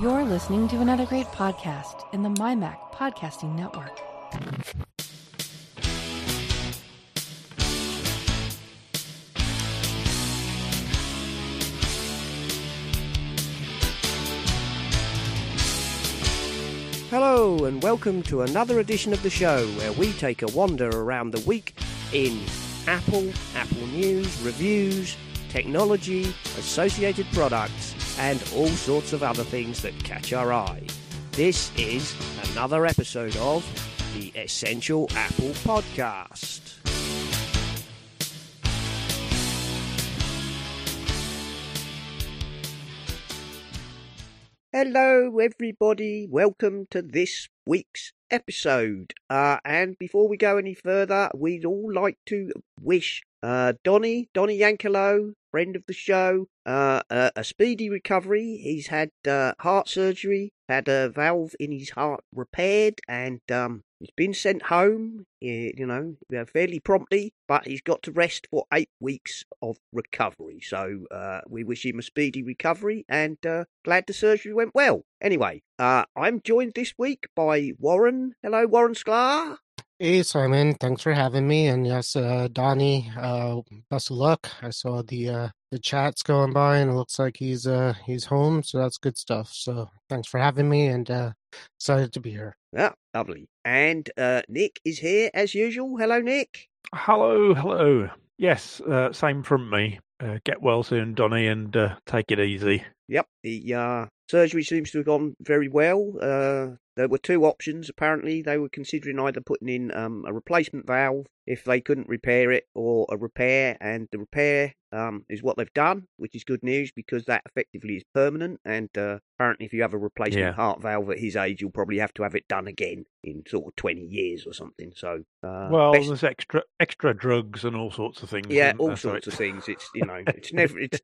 You're listening to another great podcast in the MyMac Podcasting Network. Hello, and welcome to another edition of the show where we take a wander around the week in Apple, Apple News, reviews, technology, associated products, and all sorts of other things that catch our eye. This is another episode of the Essential Apple Podcast. Hello, everybody. Welcome to this week's episode. Uh, and before we go any further, we'd all like to wish uh, Donny, Donny Yankelo, friend of the show, uh, uh, a speedy recovery. He's had uh, heart surgery, had a valve in his heart repaired, and um, he's been sent home, you know, uh, fairly promptly, but he's got to rest for eight weeks of recovery. So uh, we wish him a speedy recovery and uh, glad the surgery went well. Anyway, uh, I'm joined this week by Warren. Hello, Warren Sklar. Hey Simon, thanks for having me. And yes, uh, Donnie, uh, best of luck. I saw the uh, the chats going by, and it looks like he's uh he's home, so that's good stuff. So thanks for having me, and uh, excited to be here. Yeah, lovely. And uh, Nick is here as usual. Hello, Nick. Hello, hello. Yes, uh, same from me. Uh, get well soon, Donny, and uh, take it easy. Yep, the uh, surgery seems to have gone very well. Uh, there were two options. Apparently, they were considering either putting in um, a replacement valve if they couldn't repair it, or a repair. And the repair um, is what they've done, which is good news because that effectively is permanent. And uh, apparently, if you have a replacement Yeah. heart valve at his age, you'll probably have to have it done again in sort of twenty years or something. So, uh, well, best- there's extra extra drugs and all sorts of things. yeah, all there? So sorts of things. It's you know, it's never it's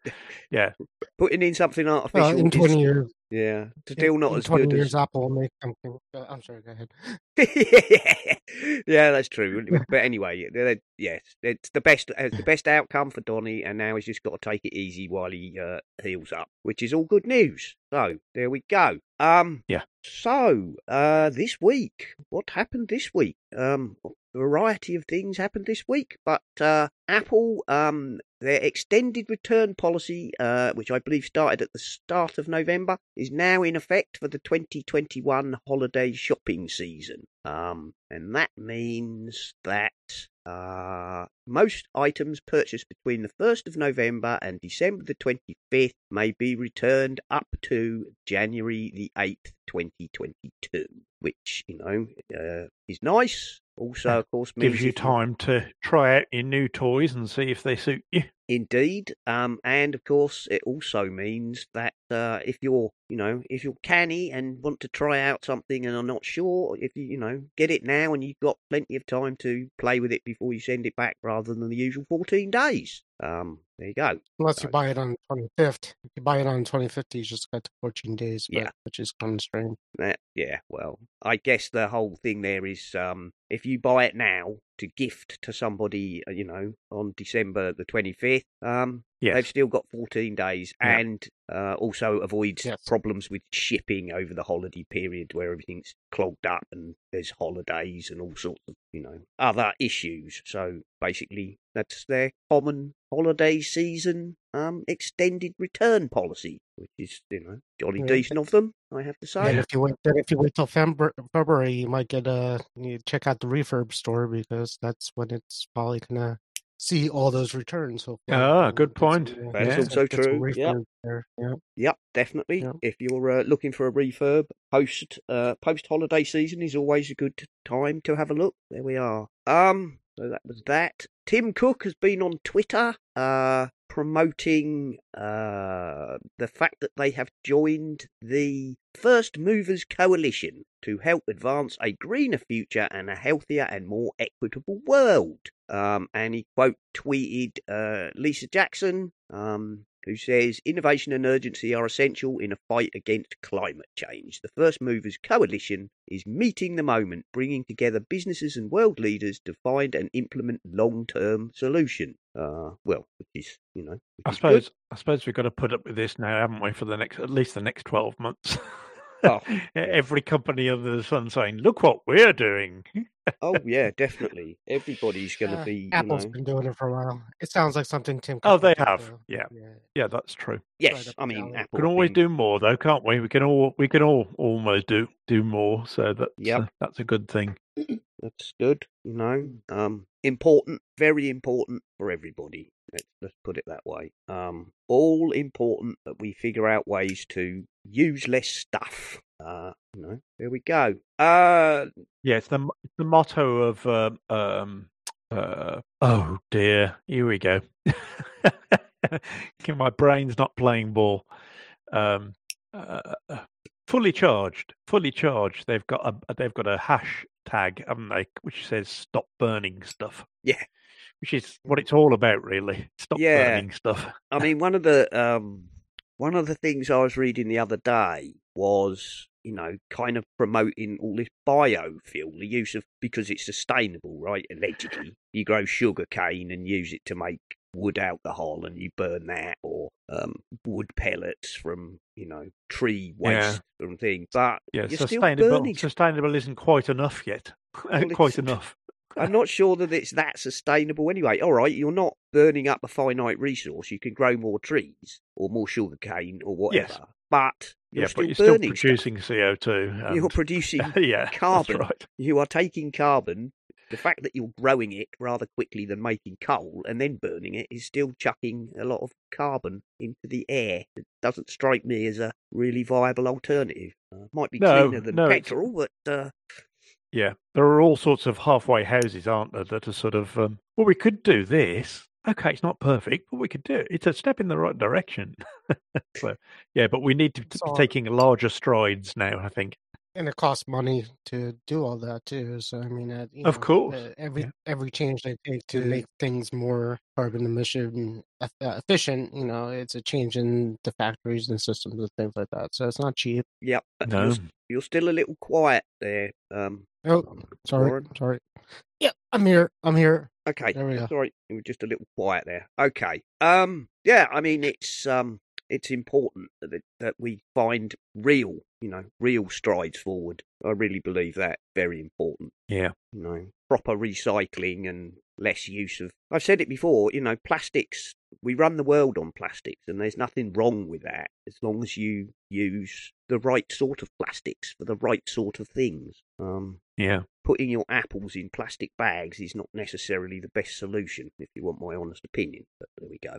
Yeah, putting in something artificial. Well, in is- twenty years, yeah, still not in as twenty good years, as Apple will make something. Uh, I'm sorry, go ahead. yeah, that's true. But anyway, yes, it's the best. It's the best outcome for Donny, and now he's just got to take it easy while he uh, heals up, which is all good news. So there we go. Um, Yeah. So uh, this week, what happened this week? Um, a variety of things happened this week, but uh, Apple, um, their extended return policy, uh, which I believe started at the start of November, is now in effect for the 2021 holiday shopping season. Um, and that means that uh, most items purchased between the 1st of November and December the 25th may be returned up to January the 8th, 2022, which, you know, uh, is nice. Also, of course, means gives you time to try out your new toys and see if they suit you. Indeed, um, and of course, it also means that uh, if you're, you know, if you're canny and want to try out something and are not sure, if you, you know, get it now and you've got plenty of time to play with it before you send it back, rather than the usual fourteen days. Um, there you go. Unless you buy it on twenty fifth. If you buy it on twenty fifth, you just got the fourteen days. But, Yeah. which is kind of strange. That, yeah, well, I guess the whole thing there is, um, if you buy it now to gift to somebody, uh, you know, on December the twenty fifth, um, Yes. They've still got 14 days Yeah. and uh, also avoids Yes. problems with shipping over the holiday period where everything's clogged up and there's holidays and all sorts of, you know, other issues. So basically, that's their common holiday season um, extended return policy, which is, you know, jolly Yeah. decent of them, I have to say. Then if you wait, if you wait till February, February, you might get a you check out the refurb store because that's when it's probably gonna see all those returns. Hopefully. Ah, and good get some, point. That is Yeah. also get some true. Yep. Yeah. Yep, definitely. Yeah. If you're uh, looking for a refurb, post uh, post holiday season is always a good time to have a look. There we are. Um, so that was that. Tim Cook has been on Twitter, uh, promoting uh the fact that they have joined the First Movers Coalition to help advance a greener future and a healthier and more equitable world. Um, and he quote tweeted uh, Lisa Jackson, um, who says innovation and urgency are essential in a fight against climate change. The First Movers Coalition is meeting the moment, bringing together businesses and world leaders to find and implement long-term solution. Uh, well, which is you know, I is good. suppose I suppose we've got to put up with this now, haven't we, for the next at least the next twelve months. Oh, Every company under the sun saying, "Look what we're doing." oh yeah, definitely. Everybody's going to Uh, be, you Apple's know. been doing it for a while. It sounds like something Tim. Oh, they have. Yeah, Yeah. yeah, that's true. Yes, up I mean. Apple We can always been- do more, though, can't we? We can all we can all almost do do more. So that yeah, uh, that's a good thing. That's good, you know. Um, important, very important for everybody. Let's let's put it that way. Um, all important that we figure out ways to use less stuff. Uh, you know, there we go. Uh, Yeah, it's the it's the motto of um, um uh oh dear, here we go. My brain's not playing ball. Um, uh, uh, fully charged, fully charged. They've got a they've got a hash tag, haven't they, which says "Stop burning stuff." Yeah. Which is what it's all about, really. Stop Yeah. burning stuff. I mean, one of the um, one of the things I was reading the other day was, you know, kind of promoting all this biofuel, the use of because it's sustainable, right? Allegedly, you grow sugar cane and use it to make wood alcohol, and you burn that, or um, wood pellets from, you know, tree Yeah. waste and things. But Yeah, you're still sustainable. burning. Sustainable isn't quite enough yet. Well, quite enough. I'm not sure that it's that sustainable anyway. All right, you're not burning up a finite resource. You can grow more trees or more sugar cane or whatever. Yes. But you're Yeah, still but you're still stuff. producing CO two. You're producing yeah, carbon. That's right. you are taking carbon. The fact that you're growing it rather quickly than making coal and then burning it is still chucking a lot of carbon into the air. It doesn't strike me as a really viable alternative. Uh, might be No, cleaner than no, it's- petrol, but uh, Yeah, there are all sorts of halfway houses, aren't there, that are sort of, um, well, we could do this. Okay, it's not perfect, but we could do it. It's a step in the right direction. so, yeah, but we need to be taking larger strides now, I think. And it costs money to do all that too. So I mean, you Of know, course, uh, every yeah. every change they take to make things more carbon emission uh, efficient, you know, it's a change in the factories and systems and things like that. So it's not cheap. Yep. No. you're, you're still a little quiet there. Um, Oh, sorry, Warren? sorry. Yeah, I'm here. I'm here. Okay, There we go. Sorry, you were just a little quiet there. Okay. Um. Yeah. I mean, it's um. It's important that that we find real, you know, real strides forward. I really believe that very important. Yeah. You know, proper recycling and less use of. I've said it before. You know, plastics. We run the world on plastics, and there's nothing wrong with that as long as you use the right sort of plastics for the right sort of things. Um Yeah. Putting your apples in plastic bags is not necessarily the best solution, if you want my honest opinion. But there we go.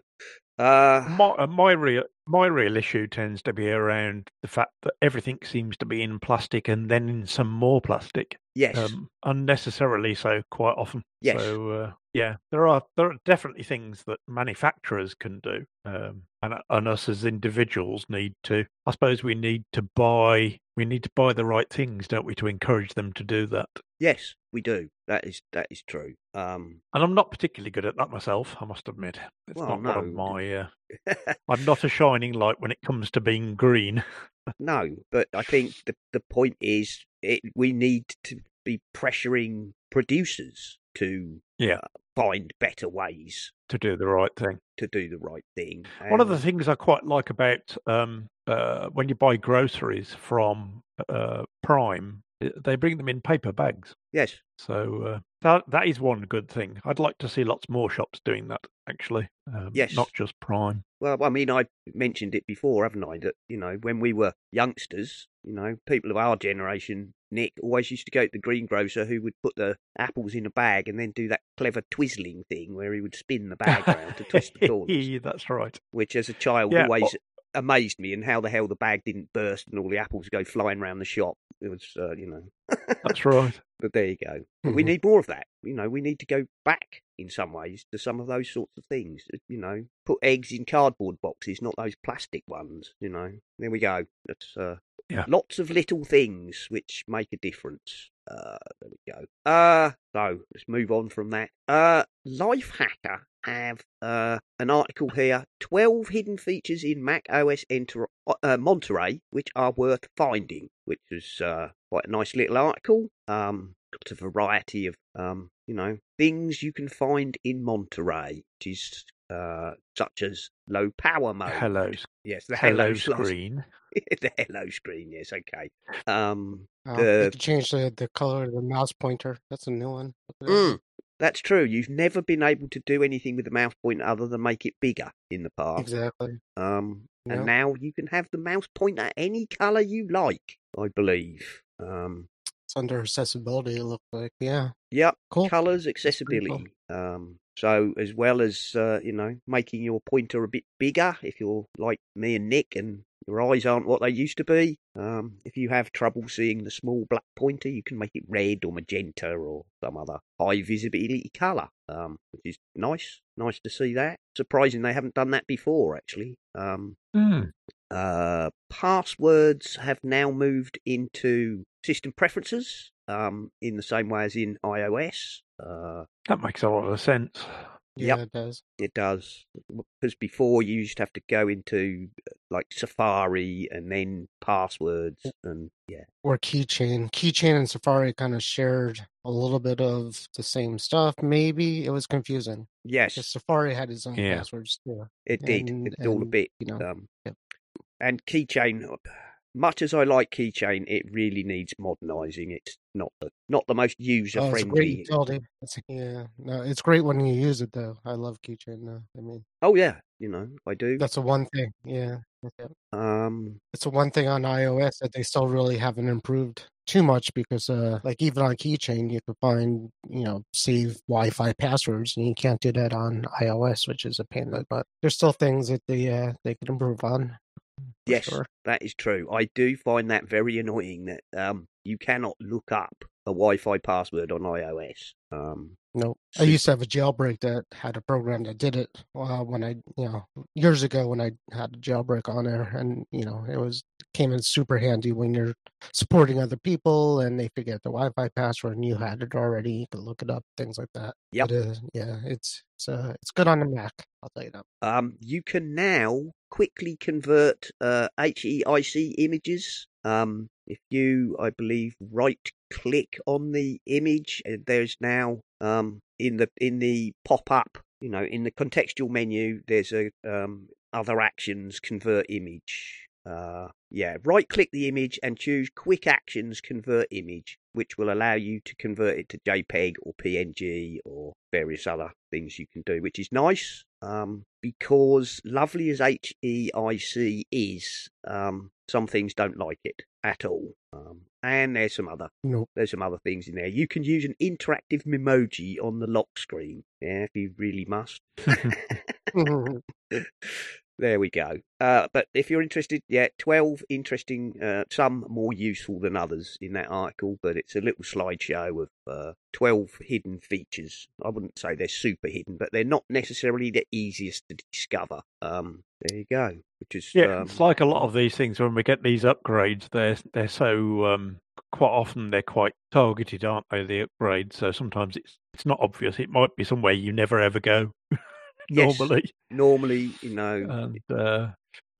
Uh, My, uh, my real my real issue tends to be around the fact that everything seems to be in plastic and then in some more plastic, yes, um, unnecessarily so quite often. Yes. So uh, yeah, there are there are definitely things that manufacturers can do, um, and and us as individuals need to. I suppose we need to buy we need to buy the right things, don't we, to encourage them to do that. Yes, we do. That is that is true. Um, And I'm not particularly good at that myself, I must admit. It's Well, not one of my. Uh, I'm not a shining light when it comes to being green. no, but I think the the point is, it, we need to be pressuring producers to Yeah. uh, find better ways to do the right thing. to do the right thing. One of the things I quite like about um, uh, when you buy groceries from uh, Prime, they bring them in paper bags. yes, So uh, that that is one good thing. I'd like to see lots more shops doing that. Actually, um, Yes. not just Prime. Well, I mean, I mentioned it before, haven't I? That you know, when we were youngsters, you know, people of our generation, Nick always used to go to the greengrocer who would put the apples in a bag and then do that clever twizzling thing where he would spin the bag round to twist the corners, That's right. which as a child Yeah, always amazed me. And how the hell the bag didn't burst and all the apples go flying around the shop. It was, uh, you know. That's right. But there you go. But we need more of that. You know, we need to go back in some ways to some of those sorts of things. You know, put eggs in cardboard boxes, not those plastic ones. You know, there we go. That's uh, Yeah. lots of little things which make a difference. Uh, there we go. Uh, so let's move on from that. Uh, Lifehacker have uh, an article here: twelve hidden features in Mac OS Enter- uh, Monterey, which are worth finding. Which is uh, quite a nice little article. Um, got a variety of um, you know things you can find in Monterey, which is uh, such as low power mode. Hello, Yes, the hello hello slash- screen. the hello screen. Yes, okay. Um, Uh, The- they could change the, the color of the mouse pointer. That's a new one. Look at that. mm, that's true. You've never been able to do anything with the mouse pointer other than make it bigger in the past. Exactly. Um, and Yeah. now you can have the mouse pointer any color you like. I believe. Um, It's under accessibility. It looks like. Yeah. yeah, Cool. Colors, pretty cool. accessibility. Um, so as well as uh, you know making your pointer a bit bigger, if you're like me and Nick and your eyes aren't what they used to be. Um, if you have trouble seeing the small black pointer, you can make it red or magenta or some other high visibility color, um, which is nice. Nice to see that. Surprising they haven't done that before, actually. Um, Hmm. uh, passwords have now moved into system preferences um, in the same way as in iOS. Uh, That makes a lot of sense. Yeah, Yep. it does. it does because before you used to have to go into uh, like Safari and then passwords and yeah, Or Keychain. Keychain and Safari kind of shared a little bit of the same stuff. Maybe it was confusing because yes, Safari had its own Yeah. passwords too. it did. and- It's all a bit you know, um, yep. and Keychain. Much as I like Keychain, it really needs modernising. It's not the not the most user Oh, it's a great friendly. It's, yeah, no, it's great when you use it though. I love Keychain. though. I mean, Oh yeah, you know I do. that's the one thing. Yeah. Um, it's the one thing on iOS that they still really haven't improved too much because, uh, like even on Keychain, you can find you know save Wi-Fi passwords, and you can't do that on iOS, which is a pain. in the butt. there's still things that they uh, they could improve on. Yes, sure. that is true. I do find that very annoying that um, you cannot look up a Wi-Fi password on iOS. Um, No, I used to have a jailbreak that had a program that did it uh, when I, you know, years ago when I had a jailbreak on there, and you know, it was came in super handy when you're supporting other people and they forget the Wi-Fi password and you had it already. You could look it up, things like that. But, uh, yeah, it's it's uh, it's good on the Mac. I'll tell you that. um, you can now quickly convert uh, HEIC images. Um, if you, I believe, right-click on the image, uh, there's now um, in the in the pop-up, you know, in the contextual menu, there's a um, other actions convert image. Uh, yeah, right click the image and choose quick actions convert image, which will allow you to convert it to JPEG or PNG or various other things you can do, which is nice. Um, because lovely as HEIC is, um, some things don't like it at all. Um, and there's some other Nope. there's some other things in there. You can use an interactive memoji on the lock screen. Yeah, if you really must. There we go. Uh, but if you're interested, yeah, 12 interesting, uh, some more useful than others in that article, but it's a little slideshow of uh, 12 hidden features. I wouldn't say they're super hidden, but they're not necessarily the easiest to discover. Um, there you go. Which is, Yeah, um, it's like a lot of these things when we get these upgrades. They're they're so um, quite often they're quite targeted, aren't they? The upgrades. So sometimes it's it's not obvious. It might be somewhere you never ever go yes, normally. normally, you know, And uh,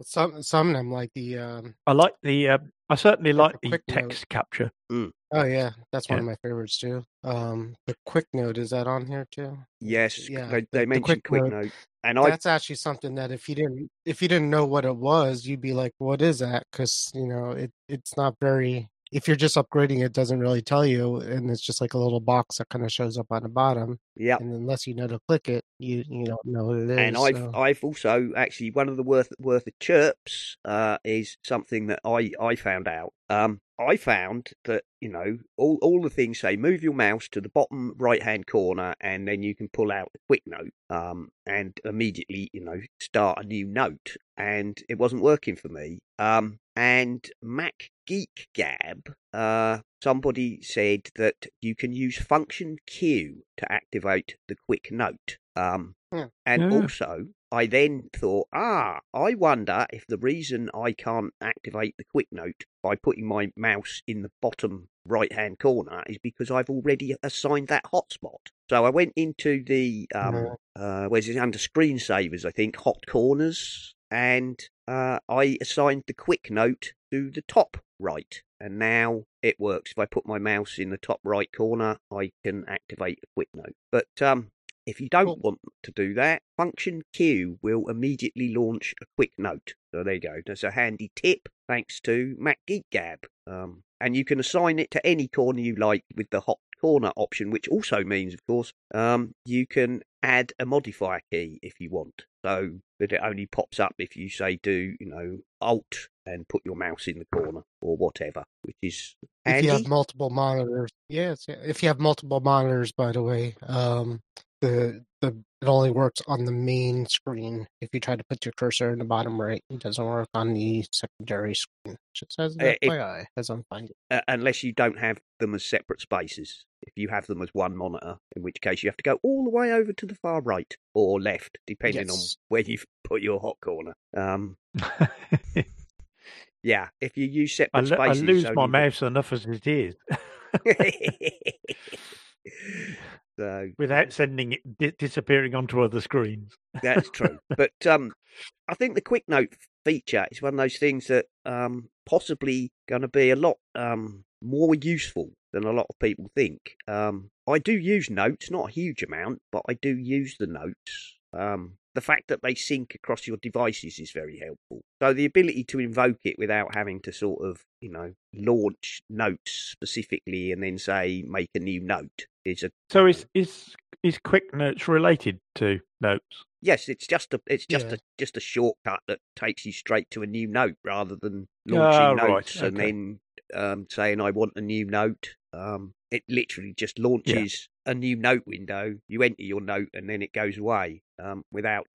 some some of them like the um, I like the. Uh, I certainly Like like the the quick note. text capture. oh yeah, that's one Yeah. of my favorites too. Um, the quick note is that on here too? yes, yeah, they, they the mentioned quick quick note. note. And I, that's actually something that if you didn't if you didn't know what it was you'd be like what is that because you know it it's not very if you're just upgrading it doesn't really tell you and it's just like a little box that kind of shows up on the bottom yeah, and unless you know to click it you you don't know what it is and I've so- I've also actually one of the worth worth of chirps uh, is something that I I found out. Um, I found that you know all all the things say move your mouse to the bottom right hand corner and then you can pull out the quick note um, and immediately you know start a new note and it wasn't working for me. Um, and Mac Geek Gab, uh, somebody said that you can use function Q to activate the quick note. Um, Yeah. And Yeah. also, I then thought, ah, I wonder if the reason I can't activate the quick note by putting my mouse in the bottom right hand corner is because I've already assigned that hotspot. So I went into the um uh where's it under screensavers, I think, hot corners, and uh I assigned the quick note to the top right. And now it works. If I put my mouse in the top right corner, I can activate a quick note. But um if you don't want to do that, Function Q will immediately launch a quick note. So there you go. That's a handy tip, thanks to MacGeekGab. Um, and you can assign it to any corner you like with the hot corner option, which also means, of course, um, you can add a modifier key if you want. So that it only pops up if you say do, you know, Alt and put your mouse in the corner or whatever, which is If you have multiple monitors, yes. If you have multiple monitors, by the way, um, the the it only works on the main screen. If you try to put your cursor in the bottom right, it doesn't work on the secondary screen. An Uh, FYI, as I'm finding. uh, unless you don't have them as separate spaces. If you have them as one monitor, in which case you have to go all the way over to the far right or left, depending Yes. on where you've put your hot corner. Um, yeah, if you use I, separate I spaces, lose my mouse enough as it is so without sending it di- disappearing onto other screens. That's true. but um, I think the quick note feature is one of those things that um, possibly going to be a lot um, more useful than a lot of people think. Um, I do use notes, not a huge amount, but I do use the notes. Um, the fact that they sync across your devices is very helpful. So the ability to invoke it without having to sort of, you know, launch notes specifically and then say make a new note is a So is is is Quick Notes related to Notes? Yes, it's just a it's just Yeah. a just a shortcut that takes you straight to a new note rather than launching right, notes and okay. then um, saying I want a new note. Um, it literally just launches a new note window. You enter your note and then it goes away um, without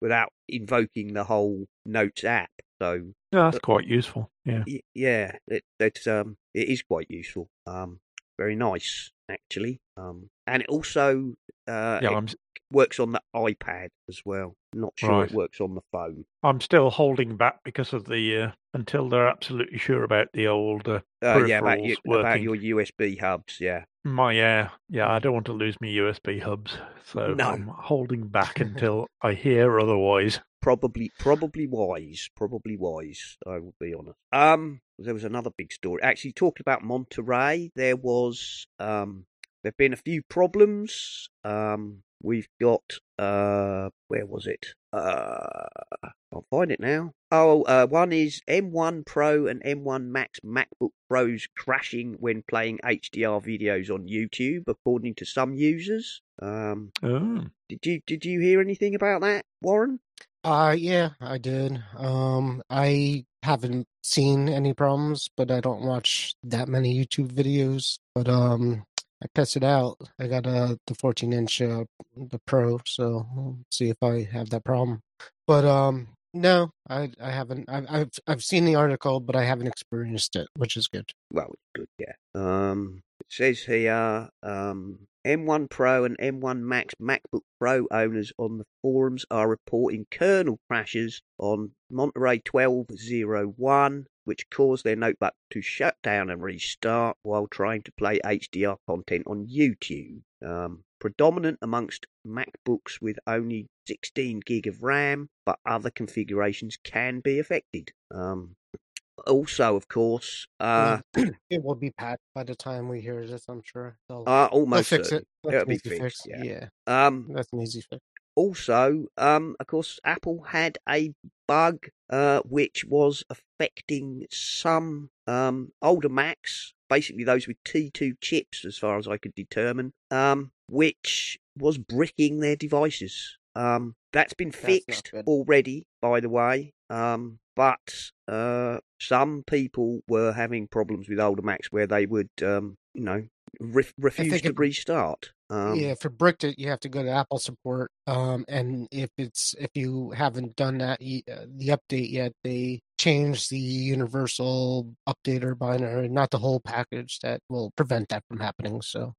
without invoking the whole Notes app. So Yeah, that's quite useful. Yeah. yeah, it, it's um it is quite useful. Um, very nice actually. Um, and it also uh, Yeah, it I'm works on the iPad as well. Not sure Right. it works on the phone. I'm still holding back because of the uh, until they're absolutely sure about the old uh, Uh, yeah, about, you, about your USB hubs. Yeah, my uh, yeah. I don't want to lose my USB hubs, so No. I'm holding back until I hear otherwise. probably, probably wise. Probably wise. I will be honest. Um, there was another big story. Actually, talking about Monterey, there was um, there've been a few problems. Um, we've got uh, where was it? Uh, I'll find it now. Oh, uh, one is M1 Pro and M1 Max MacBook Pros crashing when playing HDR videos on YouTube, according to some users. Um, Oh, did you did you hear anything about that, Warren? Uh yeah, I did. Um I haven't seen any problems, but I don't watch that many YouTube videos. But um I tested out. I got uh the 14 inch uh, the Pro, so we'll see if I have that problem. But um no, I I haven't. I've I've I've seen the article, but I haven't experienced it, which is good. Well, good, yeah. Um, says here, um, M1 Pro and M1 Max MacBook Pro owners on the forums are reporting kernel crashes on Monterey 1201, which caused their notebook to shut down and restart while trying to play HDR content on YouTube. Um, predominant amongst MacBooks with only 16 gig of RAM, but other configurations can be affected. Um, also, of course, uh, it will be patched by the time we hear this. I'm sure they'll, uh they'll almost fix certain. it. It'll be easy fix. fixed, yeah. yeah, Um, that's an easy fix. also, um, of course, Apple had a bug uh, which was affecting some um, older Macs, basically those with T2 chips, as far as I could determine, um, which was bricking their devices. Um, that's been fixed already, by the way. Um, but uh, some people were having problems with older Macs where they would um, you know, re- refuse to it- restart. Um, yeah, for bricked it, you have to go to Apple support. Um, and if it's if you haven't done that uh, the update yet, they change the universal updater binary, not the whole package that will prevent that from happening. So,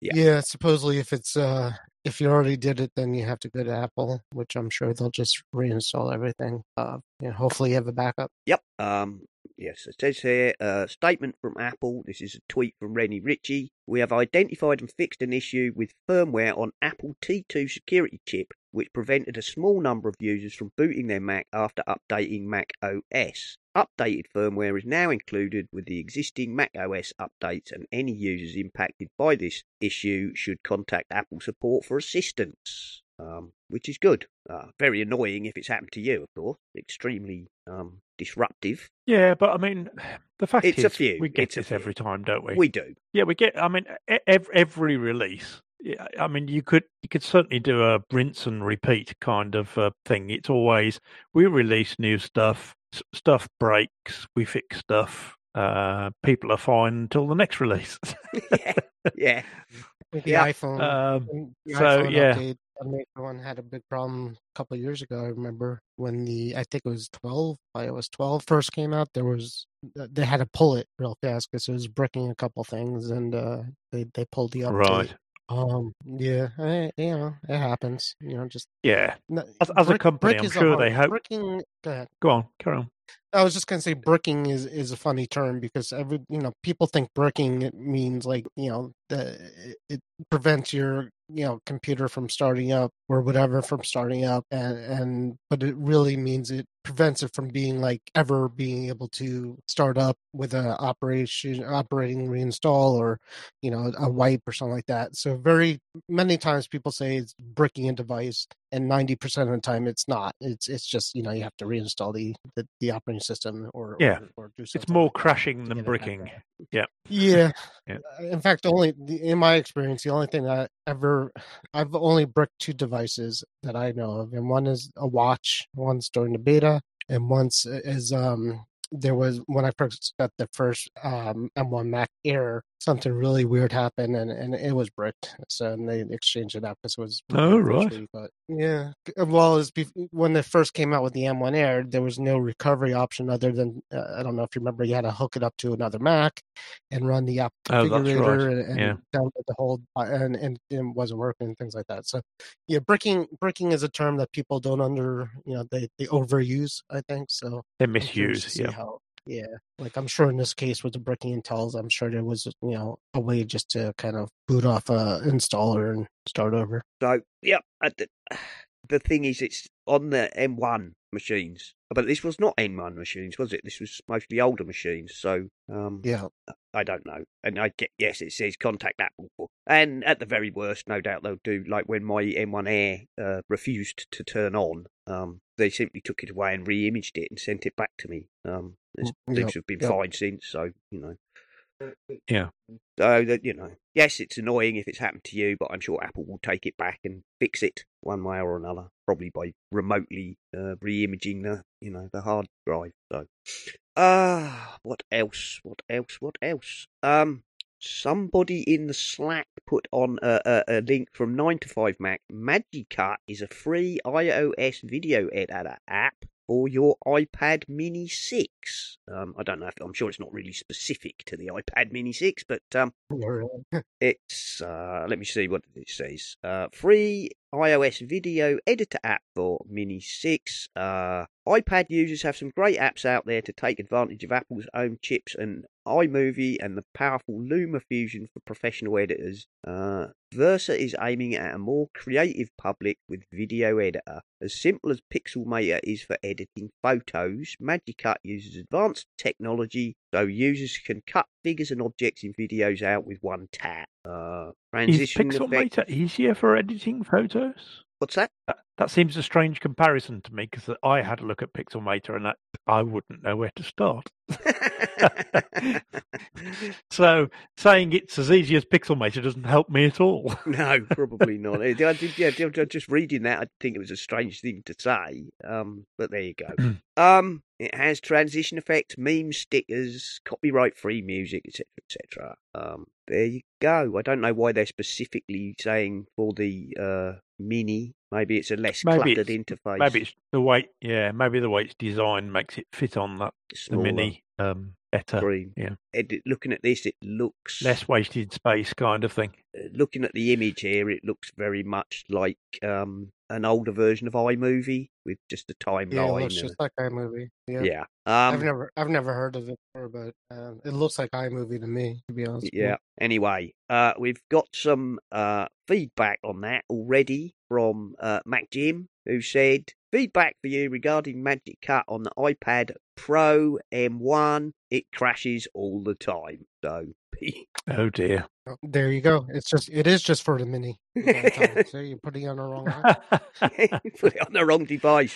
Yeah. supposedly if it's uh if you already did it, then you have to go to Apple, which I'm sure they'll just reinstall everything. Uh, and hopefully you have a backup. Yep. Um, yes, it says here, a statement from Apple. This is a tweet from Rene Ritchie. We have identified and fixed an issue with firmware on Apple T2 security chip, which prevented a small number of users from booting their Mac after updating Mac OS. Updated firmware is now included with the existing Mac OS updates, and any users impacted by this issue should contact Apple support for assistance. Um, which is good. Uh, very annoying if it's happened to you, of course. Extremely um, disruptive. Yeah, but I mean, the fact It's is, a few, we get it's this every time, don't we? We do. Yeah, we get. I mean, every, every release. yeah, I mean, you could you could certainly do a rinse and repeat kind of uh, thing. It's always we release new stuff, s- stuff breaks, we fix stuff. Uh, people are fine until the next release. yeah, yeah, With the Yeah. iPhone. um, the so, iPhone yeah. update, I mean, one had a big problem a couple of years ago. I remember when the I think it was 12 iOS 12 first came out. There was they had to pull it real fast because it was bricking a couple things, and uh, they they pulled the update. right? Um. Yeah. eh, you know, it happens. You know, just Yeah. As- as a brick- company, I'm a sure they hope- bricking. Go ahead. Go on, carry on. I was just gonna say bricking is is a funny term because every you know people think bricking it means like you know the it, prevents your you know computer from starting up or whatever from starting up and and but it really means it prevents it from being like ever being able to start up with a operation operating reinstall or you know a wipe or something like that. So very many times people say it's bricking a device and 90% of the time it's not. It's it's just you know you have to reinstall the the, the operating system or Yeah. or, or do It's more like than get it back bricking. Yeah. yeah Yeah. Uh, in fact only the- in my experience the only thing that I ever i've only bricked two devices that i know of and one is a watch one's during the beta and once is um there was when I first got the first um, M1 Mac Air, something really weird happened, and, and it was bricked. So and they exchanged it out because it was. Oh, right. But yeah, well, as bef- when they first came out with the M1 Air, there was no recovery option other than uh, I don't know if you remember, you had to hook it up to another Mac and run the app Oh, configurator right. and, Yeah. download the whole uh, and, and it wasn't working and things like that. So yeah, bricking bricking is a term that people don't under you know they they overuse. I think so. They I'm curious to misuse. Yeah. how- yeah. Like I'm sure in this case with the bricking intels, I'm sure there was you know a way just to kind of boot off a installer and start over. So, yep. uh, The, the thing is, it's on the M1 machines, but this was not M1 machines, was it? This was mostly older machines. So, um, Yeah. I don't know. And I get yes, it says contact Apple, and at the very worst, no doubt they'll do like when my M1 Air uh, refused to turn on. Um, they simply took it away and re-imaged it and sent it back to me. Um, things yep, have been yep. fine since, so you know. Yeah. So that you know, yes, it's annoying if it's happened to you, but I'm sure Apple will take it back and fix it one way or another, probably by remotely uh, re-imaging the you know the hard drive. So, ah, what else? What else? What else? Um, somebody in the Slack put on a, a, a link from Nine to Five Mac. Magicut is a free iOS video editor app for your iPad Mini 6. Um, I don't know if I'm sure it's not really specific to the iPad Mini 6, but um, it's uh, let me see what it says. Uh, free iOS video editor app for Mini 6. Uh, iPad users have some great apps out there to take advantage of Apple's own chips and iMovie and the powerful Luma Fusion for professional editors. Uh, Versa is aiming at a more creative public with video editor. As simple as Pixelmator is for editing photos, Magicut uses advanced technology so users can cut figures and objects in videos out with one tap. Uh, Is transition effect. Pixelmator easier for editing photos? What's that? That, that seems a strange comparison to me because I had a look at Pixelmator and that, I wouldn't know where to start. so saying it's as easy as Pixelmator doesn't help me at all. No, probably not. I did, yeah, just reading that, I think it was a strange thing to say. Um, but there you go. um, it has transition effects, meme stickers, copyright-free music, etc., etc. Um, there you go. I don't know why they're specifically saying for the uh, mini. Maybe it's a less Maybe cluttered interface. maybe it's the way, yeah, maybe the way it's designed makes it fit on that the mini um, better, screen. yeah. Ed- looking at this, it looks less wasted space kind of thing. uh, looking at the image here, it looks very much like um, an older version of iMovie with just a timeline. Yeah, it timeline. looks and just like iMovie. a- Yeah. yeah. I've Um, never I've never heard of it before, but um, it looks like iMovie to me, to be honest. with yeah. Anyway, uh, we've got some uh, feedback on that already from uh, Mac Jim, who said feedback for you regarding Magicut on the iPad Pro M1. It crashes all the time. So Oh dear. Oh, There you go. It's just it is just for the mini. the whole time. so you're putting it on the wrong one. put it on the wrong device.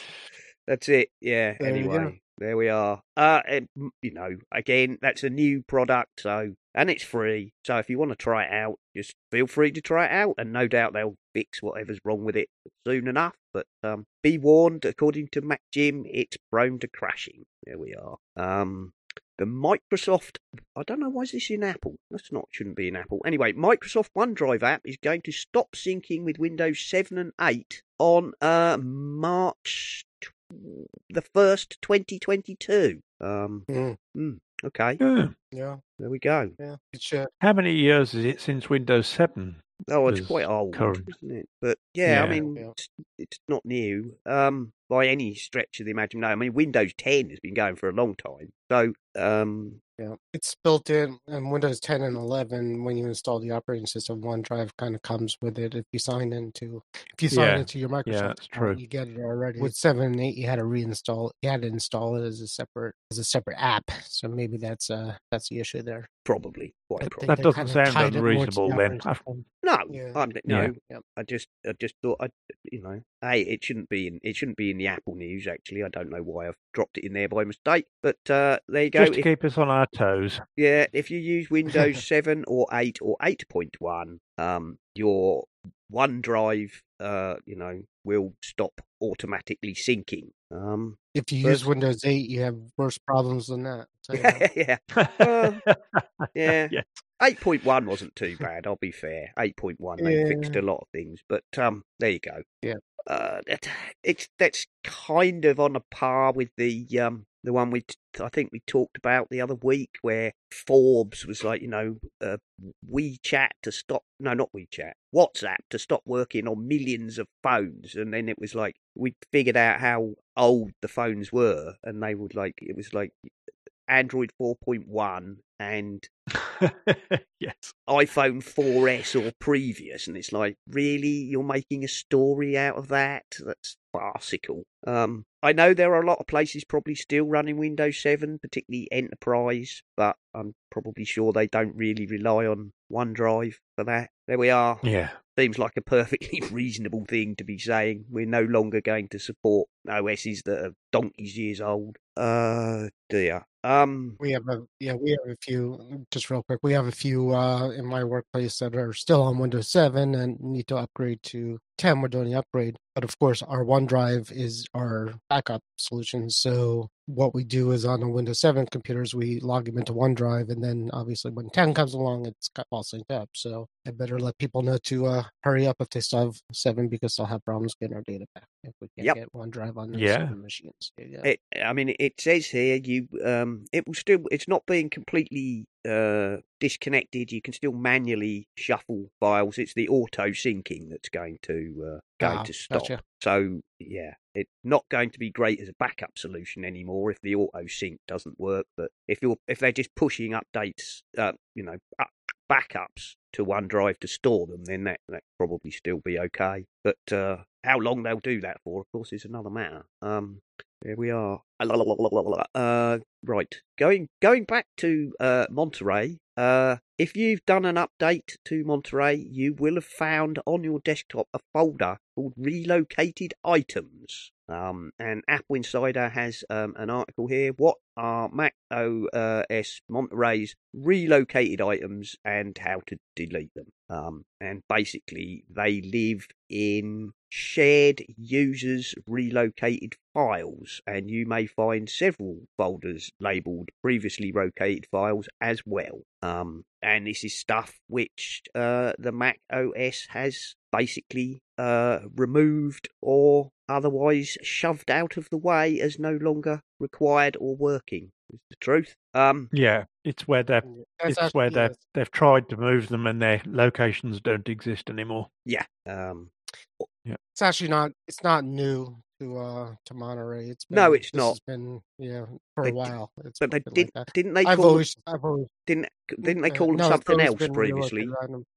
That's it. Yeah. There anyway, there we are. Uh, and, mm, you know, again, that's a new product, so and it's free. So if you want to try it out, just feel free to try it out, and no doubt they'll fix whatever's wrong with it soon enough. But um, be warned, according to Mac Jim, it's prone to crashing. There we are. Um, the Microsoft, I don't know why is this in Apple. That's not shouldn't be in Apple. Anyway, Microsoft OneDrive app is going to stop syncing with Windows 7 and 8 on uh, March tw- the first, 2022. Um, Mm, mm, okay, Yeah. yeah, there we go. yeah. It should. How many years is it since Windows 7? Oh, it's quite old, current. isn't it? But yeah, I mean, Yeah. It's, it's not new um, by any stretch of the imagination. I mean, Windows 10 has been going for a long time. So, um, Yeah, it's built in in Windows 10 and 11. When you install the operating system, OneDrive kind of comes with it. If you sign into, if you sign Yeah, into your Microsoft, that's account, true. You get it already. With seven and eight, you had to reinstall. You had to install it as a separate as a separate app. So maybe that's uh that's the issue there. probably, quite I probably. That they doesn't kinda sound tied it more to the unreasonable then. operating I've- system. No, Yeah. I'm, no. Yeah. I just, I just thought, I, you know, hey, it shouldn't be in, it shouldn't be in the Apple news. Actually, I don't know why I've dropped it in there by mistake. But uh, there you go. Just to If- keep us on our toes. yeah, if you use Windows 7 or 8 or 8.1, um, your OneDrive, uh, you know, will stop automatically syncing. Um, If you First- use Windows 8, you have worse problems than that. I'll tell you that. yeah, Well, yeah. Yes. 8.1 wasn't too bad, I'll be fair. 8.1, they fixed a lot of things. But um, there you go. Yeah. Uh, it's that's kind of on a par with the um the one we I think we talked about the other week where Forbes was like you know uh, WeChat to stop no not WeChat WhatsApp to stop working on millions of phones. And then it was like we figured out how old the phones were and they would like it was like Android 4.1 and yes. iPhone 4S or previous, and it's like, really, you're making a story out of that? That's farcical. Um, I know there are a lot of places probably still running Windows 7, particularly enterprise, but I'm probably sure they don't really rely on OneDrive for that. There we are. Yeah. Seems like a perfectly reasonable thing to be saying. We're no longer going to support OSs that are donkeys years old. Uh, dear. Um, We have a yeah, we have a few just real quick. We have a few uh in my workplace that are still on Windows 7 and need to upgrade to 10. We're doing the upgrade. But of course our OneDrive is our backup solution. So what we do is on the Windows 7 computers we log them into OneDrive and then obviously when 10 comes along it's got all synced up. So I better let people know to uh hurry up if they still have 7 because they'll have problems getting our data back if we can't Yep. get OneDrive on their Yeah. 7 machines. Go. It, I mean, it says here you um, it will still. It's not being completely uh disconnected. You can still manually shuffle files. It's the auto syncing that's going to uh, going Ah, to stop. gotcha. So yeah, it's not going to be great as a backup solution anymore if the auto sync doesn't work. But if you're if they're just pushing updates, uh, you know, up, backups to OneDrive to store them, then that that probably still be okay. But uh, how long they'll do that for, of course, is another matter. Um, there we are. Uh, right, going going back to uh, Monterey. Uh, if you've done an update to Monterey, you will have found on your desktop a folder called Relocated Items. Um, and Apple Insider has um, an article here. What are Mac OS Monterey's relocated items and how to delete them? Um, and basically, they live in shared users relocated files, and you may find several folders labeled previously located files as well. Um, and this is stuff which uh, the Mac OS has basically uh, removed or otherwise shoved out of the way as no longer required or working. Is the truth? Um, Yeah, it's where they're That's it's where they've they've tried to move them and their locations don't exist anymore. yeah. Um, yeah. It's actually not. It's not new to uh to Monterey. It's been, No, it's not. Been yeah for They a while. It's but they did like didn't they I've call them, always, I've always didn't didn't they uh, call them no, something always else previously?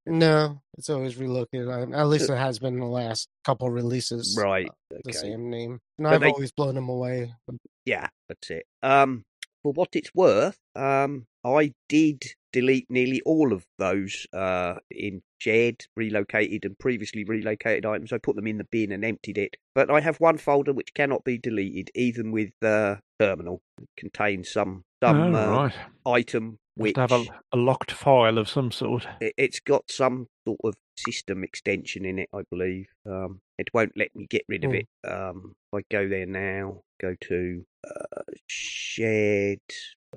No, it's always relocated. item. At least it has been the last couple releases. Right. uh, the same name. And But I've they- always blown them away. Yeah, that's it. Um, for what it's worth, um, I did delete nearly all of those uh, in shared, relocated, and previously relocated items. I put them in the bin and emptied it. But I have one folder which cannot be deleted, even with the terminal. It contains some some oh, uh, right. item which have a, a locked file of some sort. it- it's got some sort of system extension in it, I believe. Um, it won't let me get rid of Hmm. it. Um, if I go there now, go to uh, shared.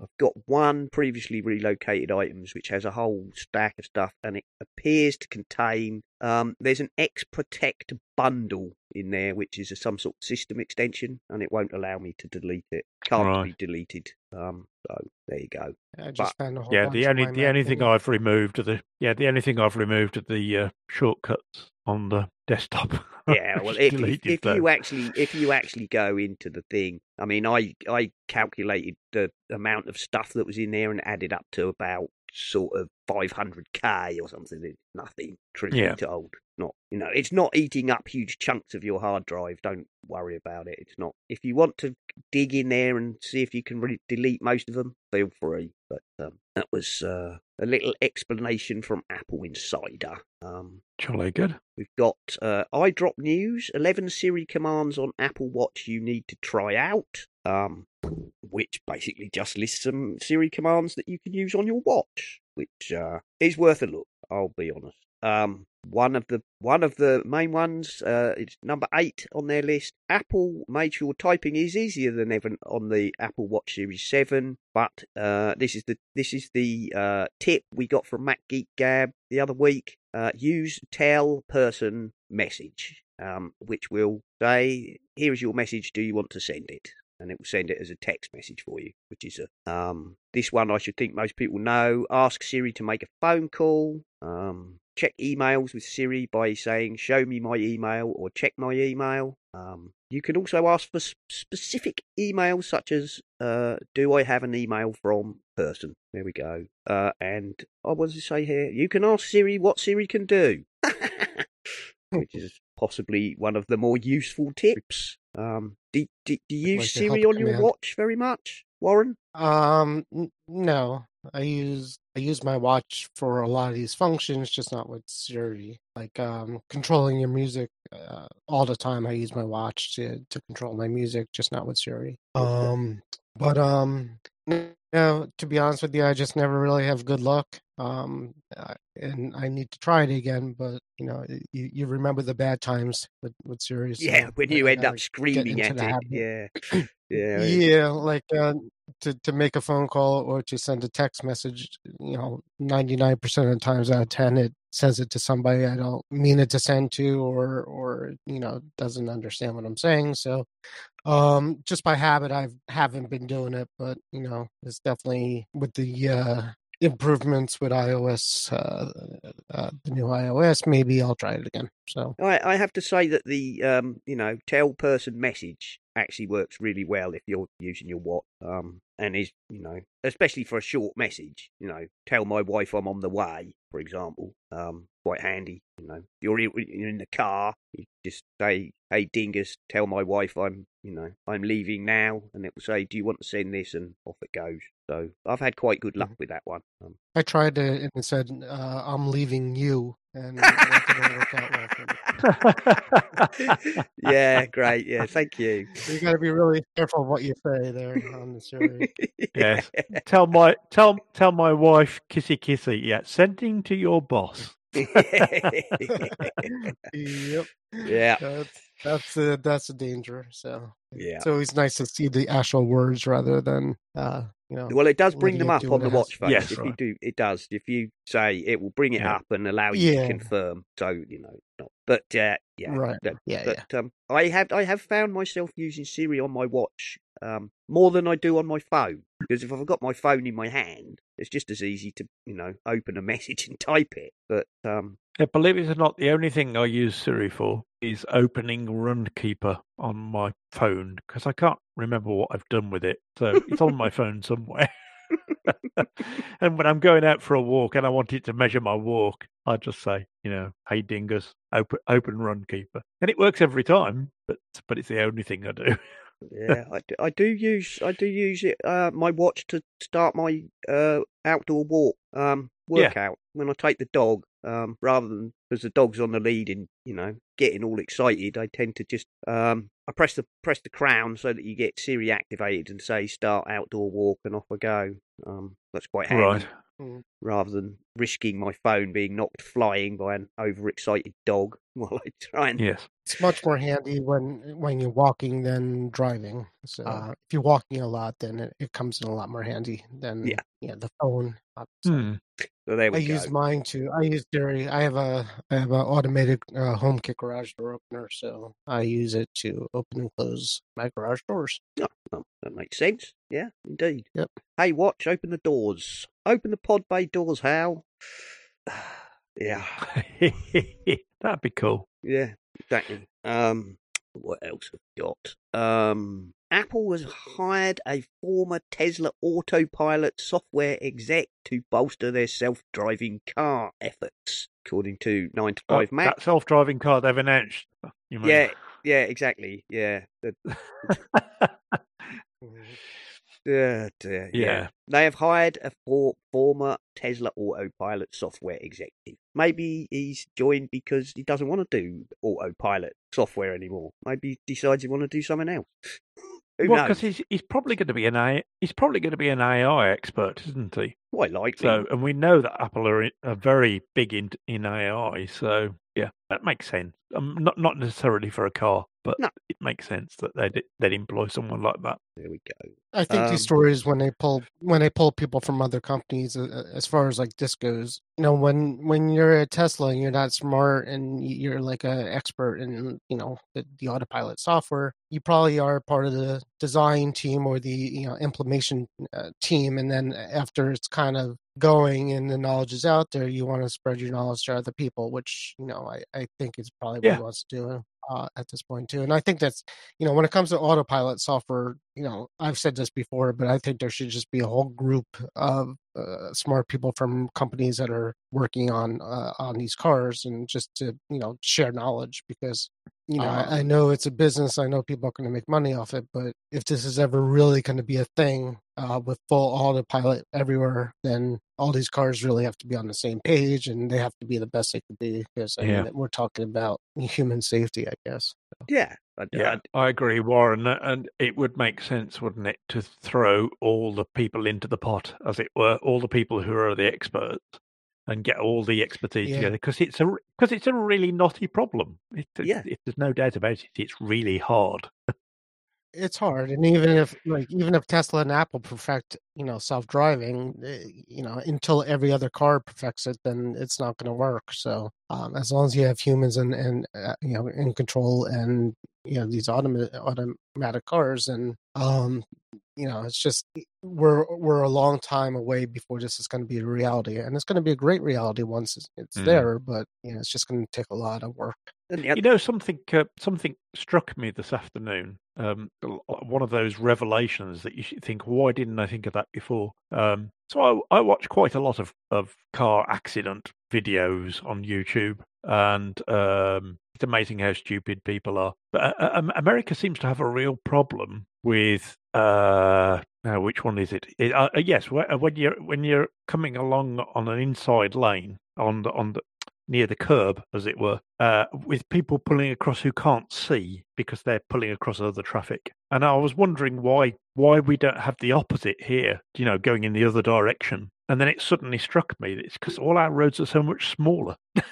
I've got one previously relocated items which has a whole stack of stuff, and it appears to contain. Um, there's an X Protect bundle in there, which is a, some sort of system extension, and it won't allow me to delete it. Can't Right. be deleted. Um, so there you go. I just found a whole Yeah, the only the only thing. I've removed are the yeah the only thing I've removed are the uh, shortcuts on the desktop. Yeah, well, if, if, if you actually if you actually go into the thing, I mean, I I calculated the amount of stuff that was in there and added up to about sort of 500k or something. It's nothing, truth Yeah. be told. Not you know, it's not eating up huge chunks of your hard drive. Don't worry about it. It's not. If you want to dig in there and see if you can re- delete most of them, feel free. But um, that was uh, a little explanation from Apple Insider. Um, Jolly good. We've got uh, iDrop News, 11 Siri commands on Apple Watch you need to try out, um, which basically just lists some Siri commands that you can use on your watch, which uh, is worth a look, I'll be honest. Um, one of the one of the main ones, uh, it's number eight on their list. Apple made sure typing is easier than ever on the Apple Watch Series Seven, but uh, this is the this is the uh, tip we got from Mac Geek Gab the other week. Uh, use tell person message, um, which will say, "Here is your message. Do you want to send it?" And it will send it as a text message for you, which is a um, this one I should think most people know. Ask Siri to make a phone call. Um, check emails with Siri by saying "Show me my email" or "Check my email." Um, you can also ask for specific emails such as uh, "Do I have an email from person?" There we go. Uh, and oh, what does it say here? You can ask Siri what Siri can do, which is possibly one of the more useful tips. Um, do, do, do you Like Siri on your watch very much, Warren? Um, n- no, I use I use my watch for a lot of these functions, just not with Siri. Like um, controlling your music uh, all the time. I use my watch to to control my music, just not with Siri. Um, but um, no, to be honest with you, I just never really have good luck. Um, and I need to try it again. But you know, you, you remember the bad times with with Siri. so yeah, when you end up screaming at it. Yeah, yeah, Yeah, like uh, to to make a phone call or to send a text message. You know, ninety nine percent of the times out of ten, it sends it to somebody I don't mean it to send to, or or you know doesn't understand what I'm saying. So, um, just by habit, I haven't been doing it, but you know, it's definitely with the uh, improvements with iOS, uh, uh, the new iOS. Maybe I'll try it again. So. I, I have to say that the um, you know tell person message actually works really well if you're using your watch um, and is you know especially for a short message you know tell my wife I'm on the way for example um, quite handy you know you're in the car you just say hey dingus tell my wife I'm you know I'm leaving now and it will say do you want to send this and off it goes So I've had quite good luck with that one. Um, I tried it and it said, uh, "I'm leaving you," and that didn't work out well for me. yeah, great. Yeah, thank you. You got to be really careful what you say there on the show. Yes. tell my tell tell my wife kissy kissy. Yeah, sending to your boss. yep, yeah, that's that's a that's a danger. So yeah. it's always nice to see the actual words rather than uh, you know. Well, it does bring them up on the has watch face. Yes, if you do, it does. If you say it will bring it Yeah. up and allow you Yeah. to confirm. So you know, not. But uh, yeah, Right. that- Yeah, yeah. but um, I have I have found myself using Siri on my watch um, more than I do on my phone because if I've got my phone in my hand, it's just as easy to you know open a message and type it. But um, Yeah, believe it or not, the only thing I use Siri for is opening Runkeeper on my phone because I can't remember what I've done with it. So it's on my phone somewhere. and when I'm going out for a walk and I want it to measure my walk, I just say, you know, hey dingus, open open Runkeeper, and it works every time. But but it's the only thing I do. yeah, I, do- I do use I do use it uh, my watch to start my uh, outdoor walk um, Yeah. workout when I take the dog. Um, rather than because the dog's on the lead and you know getting all excited, I tend to just um, I press the press the crown so that you get Siri activated and say start outdoor walk and off I go. Um, that's quite handy right. Rather than risking my phone being knocked flying by an overexcited dog while I try and Yes. It's much more handy when when you're walking than driving. So Ah. if you're walking a lot, then it, it comes in a lot more handy than Yeah. yeah the phone. Uh, so there we I go. use mine too. I use Siri. I have a I have an automated uh, home kit garage door opener, so I use it to open and close my garage doors. Oh, well, that makes sense. Yeah, indeed. Yep. Hey, watch, open the doors. Open the pod bay doors, Hal. yeah, That'd be cool. yeah, exactly. Um, what else have we got? Um, Apple has hired a former Tesla autopilot software exec to bolster their self-driving car efforts, according to Nine to Oh, Five Mac. that self-driving car they've announced. You? Yeah, yeah, exactly. Yeah, The- yeah, yeah. Yeah. They have hired a for, former Tesla autopilot software executive. Maybe he's joined because he doesn't want to do autopilot software anymore. Maybe he decides he wants to do something else. Who well, because he's he's probably going to be an AI, he's probably going to be an AI expert, isn't he? Quite likely. So, and we know that Apple are, in- are very big in in AI. So, yeah, that makes sense. Um, not not necessarily for a car, but No. it makes sense that they'd they'd employ someone like that. there we go. I think Um, these stories when they pull when they pull people from other companies, uh, as far as like this goes, you know, when when you're at Tesla and you're not smart and you're like an expert in you know the, the autopilot software, you probably are part of the design team or the you know implementation uh, team, and then after it's kind of going and the knowledge is out there, you want to spread your knowledge to other people, which you know I I think is probably what Yeah. he wants to do. Uh, at this point too, and I think that's you know, when it comes to autopilot software, you know, I've said this before, but I think there should just be a whole group of uh, smart people from companies that are working on uh, on these cars, and just to you know share knowledge because you know I, I know it's a business. I know people are going to make money off it, but if this is ever really going to be a thing uh, with full autopilot everywhere, then all these cars really have to be on the same page, and they have to be the best they can be because I Yeah. mean, we're talking about human safety, I guess. Yeah. I, Yeah, I agree, Warren. And it would make sense, wouldn't it, to throw all the people into the pot, as it were, all the people who are the experts, and get all the expertise Yeah. together because it's a because it's a really knotty problem. It, Yeah. it- there's no doubt about it. It's really hard. it's hard and even if like even if tesla and apple perfect you know self-driving eh, you know until every other car perfects it then it's not going to work so um, as long as you have humans and and uh, you know in control and you know these automated automatic cars and um you know it's just we're we're a long time away before this is going to be a reality and it's going to be a great reality once it's, it's Mm. there but you know it's just going to take a lot of work You know, something uh, something struck me this afternoon. Um, one of those revelations that you should think, why didn't I think of that before? Um, so I, I watch quite a lot of, of car accident videos on YouTube, and um, it's amazing how stupid people are. But uh, uh, America seems to have a real problem with uh, now which one is it? it uh, uh yes, when you're when you're coming along on an inside lane on the on the near the curb, as it were, uh, with people pulling across who can't see because they're pulling across other traffic. And I was wondering why why we don't have the opposite here, you know, going in the other direction. And then it suddenly struck me that it's because all our roads are so much smaller.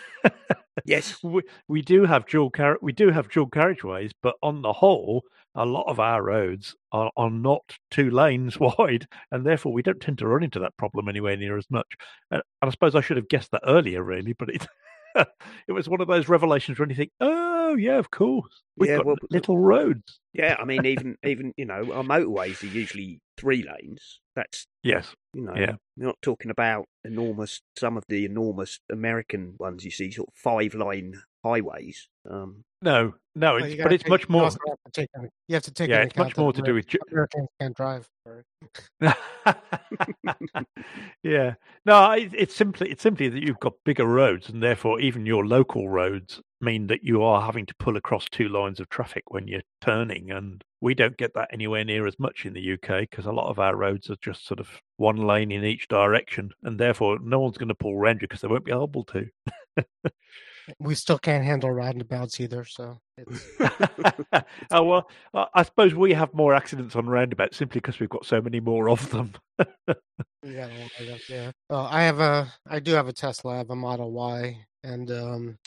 yes, we, we do have dual car- we do have dual carriageways, but on the whole, a lot of our roads are, are not two lanes wide, and therefore we don't tend to run into that problem anywhere near as much. And, and I suppose I should have guessed that earlier, really, but it it was one of those revelations where you think, oh yeah, of course, we've Yeah, got well, little roads. yeah. I mean, even even you know, our motorways are usually three lanes. That's Yes, you know, Yeah. we're not talking about enormous. Some of the enormous American ones you see, sort of five line highways. Um, no, no, Well, it's, you but gotta it's take- much more. also have to take in- you have to take Yeah, it's much more to do with. Ameri- Americans can't drive. Yeah, no, it, it's simply it's simply that you've got bigger roads, and therefore even your local roads mean that you are having to pull across two lines of traffic when you're turning, and we don't get that anywhere near as much in the UK because a lot of our roads are just sort of one lane in each direction, and therefore no one's going to pull around you because they won't be able to. We still can't handle roundabouts either. So it's, oh well, I suppose we have more accidents on roundabouts simply because we've got so many more of them. we got a lot of those, yeah. Uh, I have a, I do have a Tesla. I have a Model Y, and um,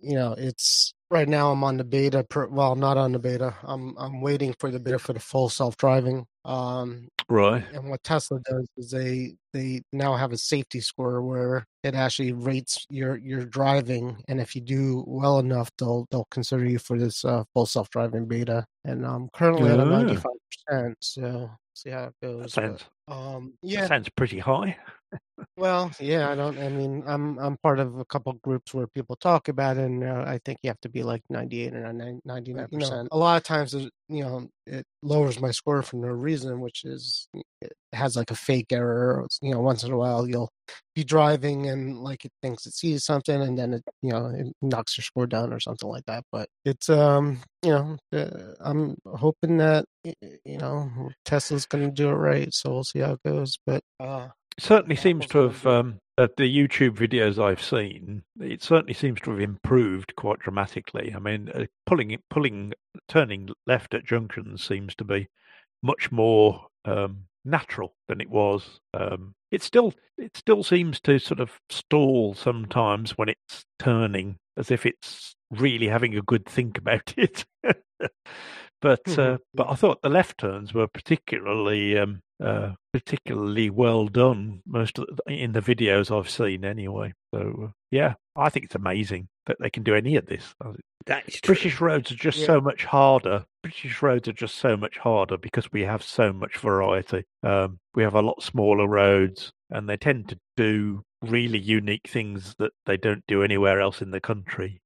you know, it's right now. I'm on the beta. Per, well, not on the beta. I'm I'm waiting for the beta for the full self driving. Um, right. and what Tesla does is they they now have a safety score where it actually rates your your driving, and if you do well enough, they'll they'll consider you for this uh, full self driving beta. And I'm currently at a ninety five percent. So see how it That goes. but, sounds um, that yeah, sounds pretty high. Well, yeah, I don't. I mean, I'm I'm part of a couple groups where people talk about it, and uh, I think you have to be like 98 or 99 percent. A lot of times, it- you know, it lowers my score for no reason, which is it has like a fake error. You know, once in a while you'll be driving and like it thinks it sees something, and then it you know it knocks your score down or something like that. But it's um you know uh, I'm hoping that you know Tesla's going to do it right, so we'll see how it goes. But uh certainly seems to have um, uh, the YouTube videos I've seen. It certainly seems to have improved quite dramatically. I mean, uh, pulling it, pulling, turning left at junctions seems to be much more um, natural than it was. Um, it still, it still seems to sort of stall sometimes when it's turning, as if it's really having a good think about it. But uh, Mhm. but I thought the left turns were particularly um, uh, particularly well done most of the, in the videos I've seen anyway. So uh, yeah, I think it's amazing that they can do any of this. Uh, that is true. British roads are just Yeah. so much harder. British roads are just so much harder because we have so much variety. Um, we have a lot smaller roads, and they tend to do really unique things that they don't do anywhere else in the country.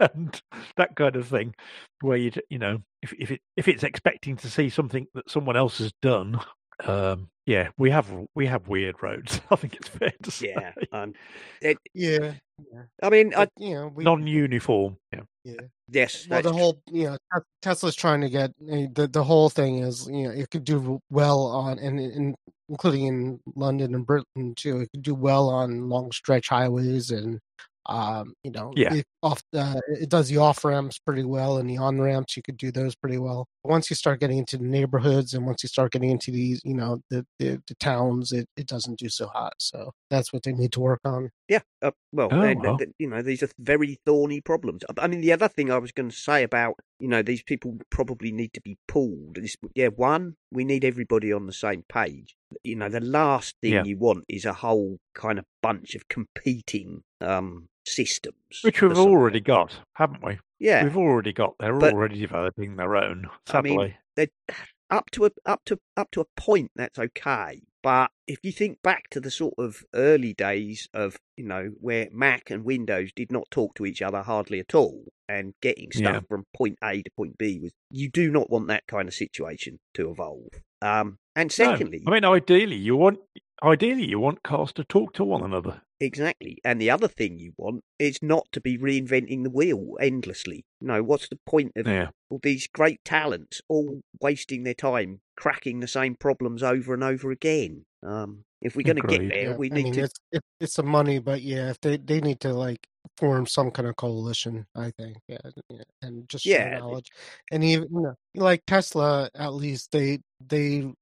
and that kind of thing, where you you know if if it if it's expecting to see something that someone else has done, um, yeah, we have we have weird roads. I think it's fair to say Yeah. Um, it, yeah, yeah. I mean, I, you know, we non-uniform. Yeah, yeah. yes, Well, the whole you know Tesla's trying to get the the whole thing is you know it could do well on and, and including in London and Britain too. It could do well on long stretch highways and um you know Yeah. it off uh, it does the off ramps pretty well and the on ramps you could do those pretty well. Once you start getting into the neighborhoods and once you start getting into these you know the the, the towns, it it doesn't do so hot. So that's what they need to work on. Yeah, uh, well, Oh, and, you know, these are very thorny problems. I mean, the other thing I was going to say about, you know, these people probably need to be pulled is, yeah, one, we need everybody on the same page. You know, the last thing Yeah. you want is a whole kind of bunch of competing um systems. which we've already got, haven't we? Yeah, We've already got. They're But- already developing their own. I mean, Sadly, they up to a up to up to a point that's okay but if you think back to the sort of early days of you know where mac and windows did not talk to each other hardly at all and getting stuff Yeah. from point a to point b was you do not want that kind of situation to evolve um and No. secondly I mean, ideally, you want ideally, you want cars to talk to one another. Exactly. And the other thing you want is not to be reinventing the wheel endlessly. No, what's the point of Yeah. all these great talents all wasting their time cracking the same problems over and over again? Um, if we're going to get there, Yeah, we I need mean, to. it's it, it's some money, but yeah, if they they need to like form some kind of coalition, I think, yeah, yeah, and just Yeah, knowledge, and even you know, like Tesla, at least they they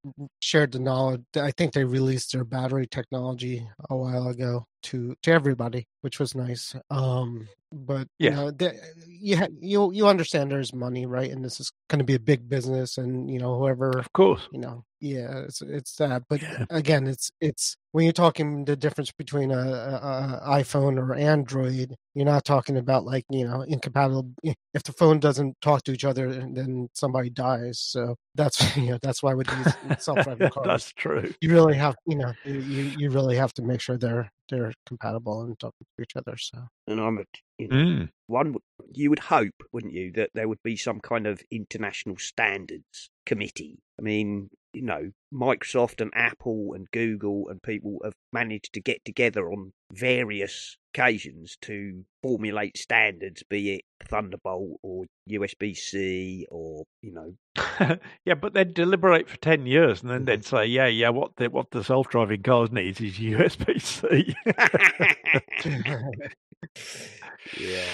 shared the knowledge. I think they released their battery technology a while ago to to everybody, which was nice. Um, but you Yeah. know, the, you ha- you you understand there's money, right? And this is going to be a big business, and you know, whoever Of course. you know yeah it's it's that but Yeah. again it's it's when you're talking the difference between a, a, a iphone or android you're not talking about like you know incompatible if the phone doesn't talk to each other then somebody dies so that's you know that's why with these self-driving cars That's true. you really have you know you, you you really have to make sure they're they're compatible and talking to each other so And I'm a, you know, Mm. one. You would hope, wouldn't you, that there would be some kind of international standards committee. I mean, you know, Microsoft and Apple and Google and people have managed to get together on various occasions to formulate standards, be it Thunderbolt or USB C or you know, yeah, but they'd deliberate for ten years, and then mm-hmm. they'd say, "Yeah, yeah, what the what the self-driving cars needs is USB C." yeah.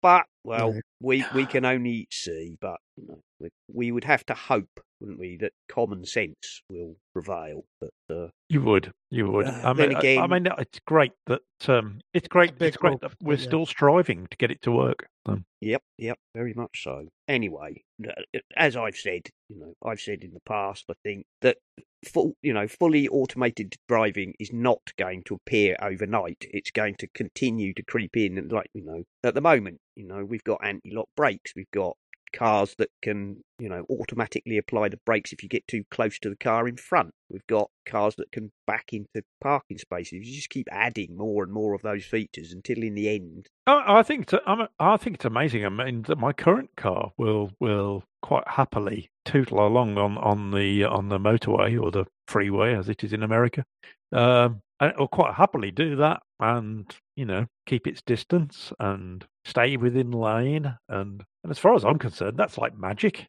But well, we we can only see. But you know, we, we would have to hope, wouldn't we, that common sense will prevail. But uh, you would, you would. Uh, I mean, I- I, mean, it's great that um, it's great. It's great that we're yeah. still striving to get it to work. Um, Yep, yep, very much so. Anyway, uh, as I've said, you know, I've said in the past, I think that full, you know, fully automated driving is not going to appear overnight. It's going to continue to creep in, and like you know, at the moment, you know, we've got anti-lock brakes, we've got cars that can, you know, automatically apply the brakes if you get too close to the car in front. We've got cars that can back into parking spaces. You just keep adding more and more of those features until, in the end, I, I think it's, I'm, I think it's amazing. I mean, that my current car will will quite happily tootle along on, on the on the motorway or the freeway, as it is in America. Um, and it will quite happily do that, and you know, keep its distance and stay within lane. And, and as far as I'm concerned, that's like magic.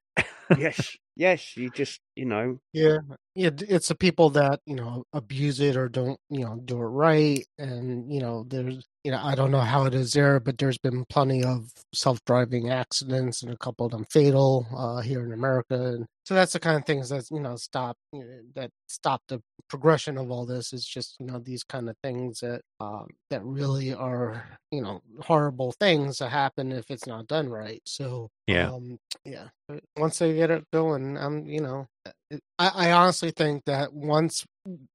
yes, yes, you just, you know, Yeah, yeah, d- it's the people that you know abuse it or don't you know do it right, and you know there's you know I don't know how it is there, but there's been plenty of self-driving accidents and a couple of them fatal uh, here in America, and so that's the kind of things that you know stop you know, that stop the progression of all this. Is just you know these kind of things that um, that really are you know horrible things that happen if it's not done right. So Yeah. um, yeah, once they get it going, um, you know, I, I honestly think that once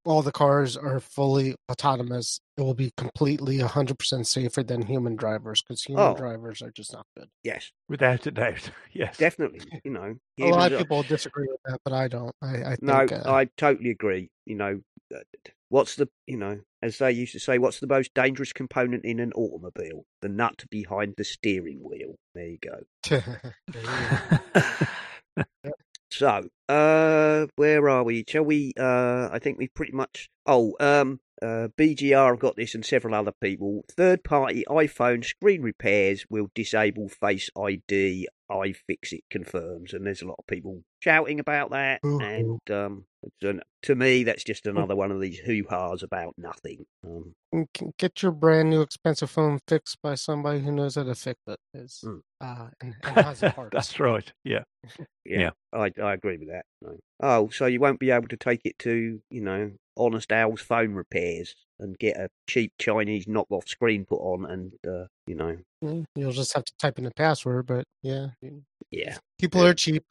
all the cars are fully autonomous, it will be completely 100% safer than human drivers because human Oh. drivers are just not good. yes, Without a doubt, yes. definitely, you know. A lot humans of are- people disagree with that, but I don't. I, I think, No, uh, I totally agree. You know, uh, what's the, you know, as they used to say, what's the most dangerous component in an automobile? The nut behind the steering wheel. There you go. So, uh, where are we? Shall we? Uh, I think we've pretty much. Oh, um, uh, BGR have got this, and several other people. Third-party iPhone screen repairs will disable Face ID. iFixit confirms, and there's a lot of people shouting about that. Boo-hoo. And um, an, to me, that's just another one of these hoo-has about nothing. Um, get your brand new expensive phone fixed by somebody who knows how to fix it. Is Mm. uh, and, and has parts. That's right. Yeah. Yeah, Yeah. I I agree with that. No. Oh, so you won't be able to take it to you know Honest Owl's phone repairs and get a cheap Chinese knockoff screen put on, and uh, you know, Mm, You'll just have to type in the password, but yeah, yeah, people Yeah. are cheap.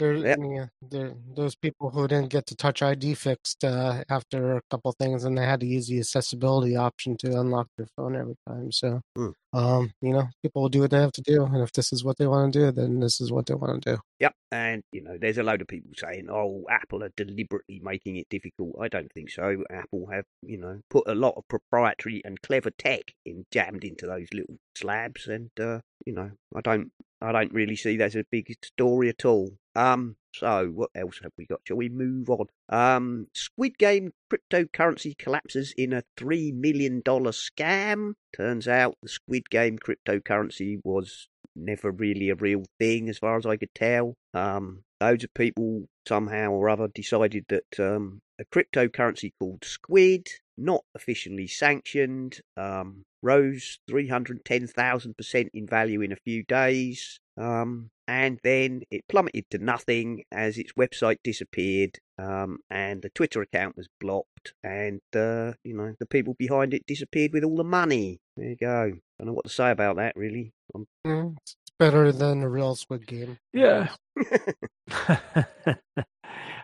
They're, yeah, they're those people who didn't get the Touch ID fixed uh, after a couple things, and they had to use the accessibility option to unlock their phone every time. So, Hmm. um, you know, people will do what they have to do, and if this is what they want to do, then this is what they want to do. yep. And you know, there's a load of people saying, "Oh, Apple are deliberately making it difficult." I don't think so. Apple have you know put a lot of proprietary and clever tech in jammed into those little slabs, and uh, you know, I don't. I don't really see that as a big story at all. Um, so what else have we got? Shall we move on? Um, Squid Game cryptocurrency collapses in a three million dollar scam. Turns out the Squid Game cryptocurrency was never really a real thing, as far as I could tell. Um, loads of people somehow or other decided that um, a cryptocurrency called Squid, not officially sanctioned, um, rose 310,000% in value in a few days. Um, and then it plummeted to nothing as its website disappeared um, and the Twitter account was blocked, and uh, you know the people behind it disappeared with all the money. There you go. I don't know what to say about that, really. Mm, it's better than a real Squid Game. Yeah.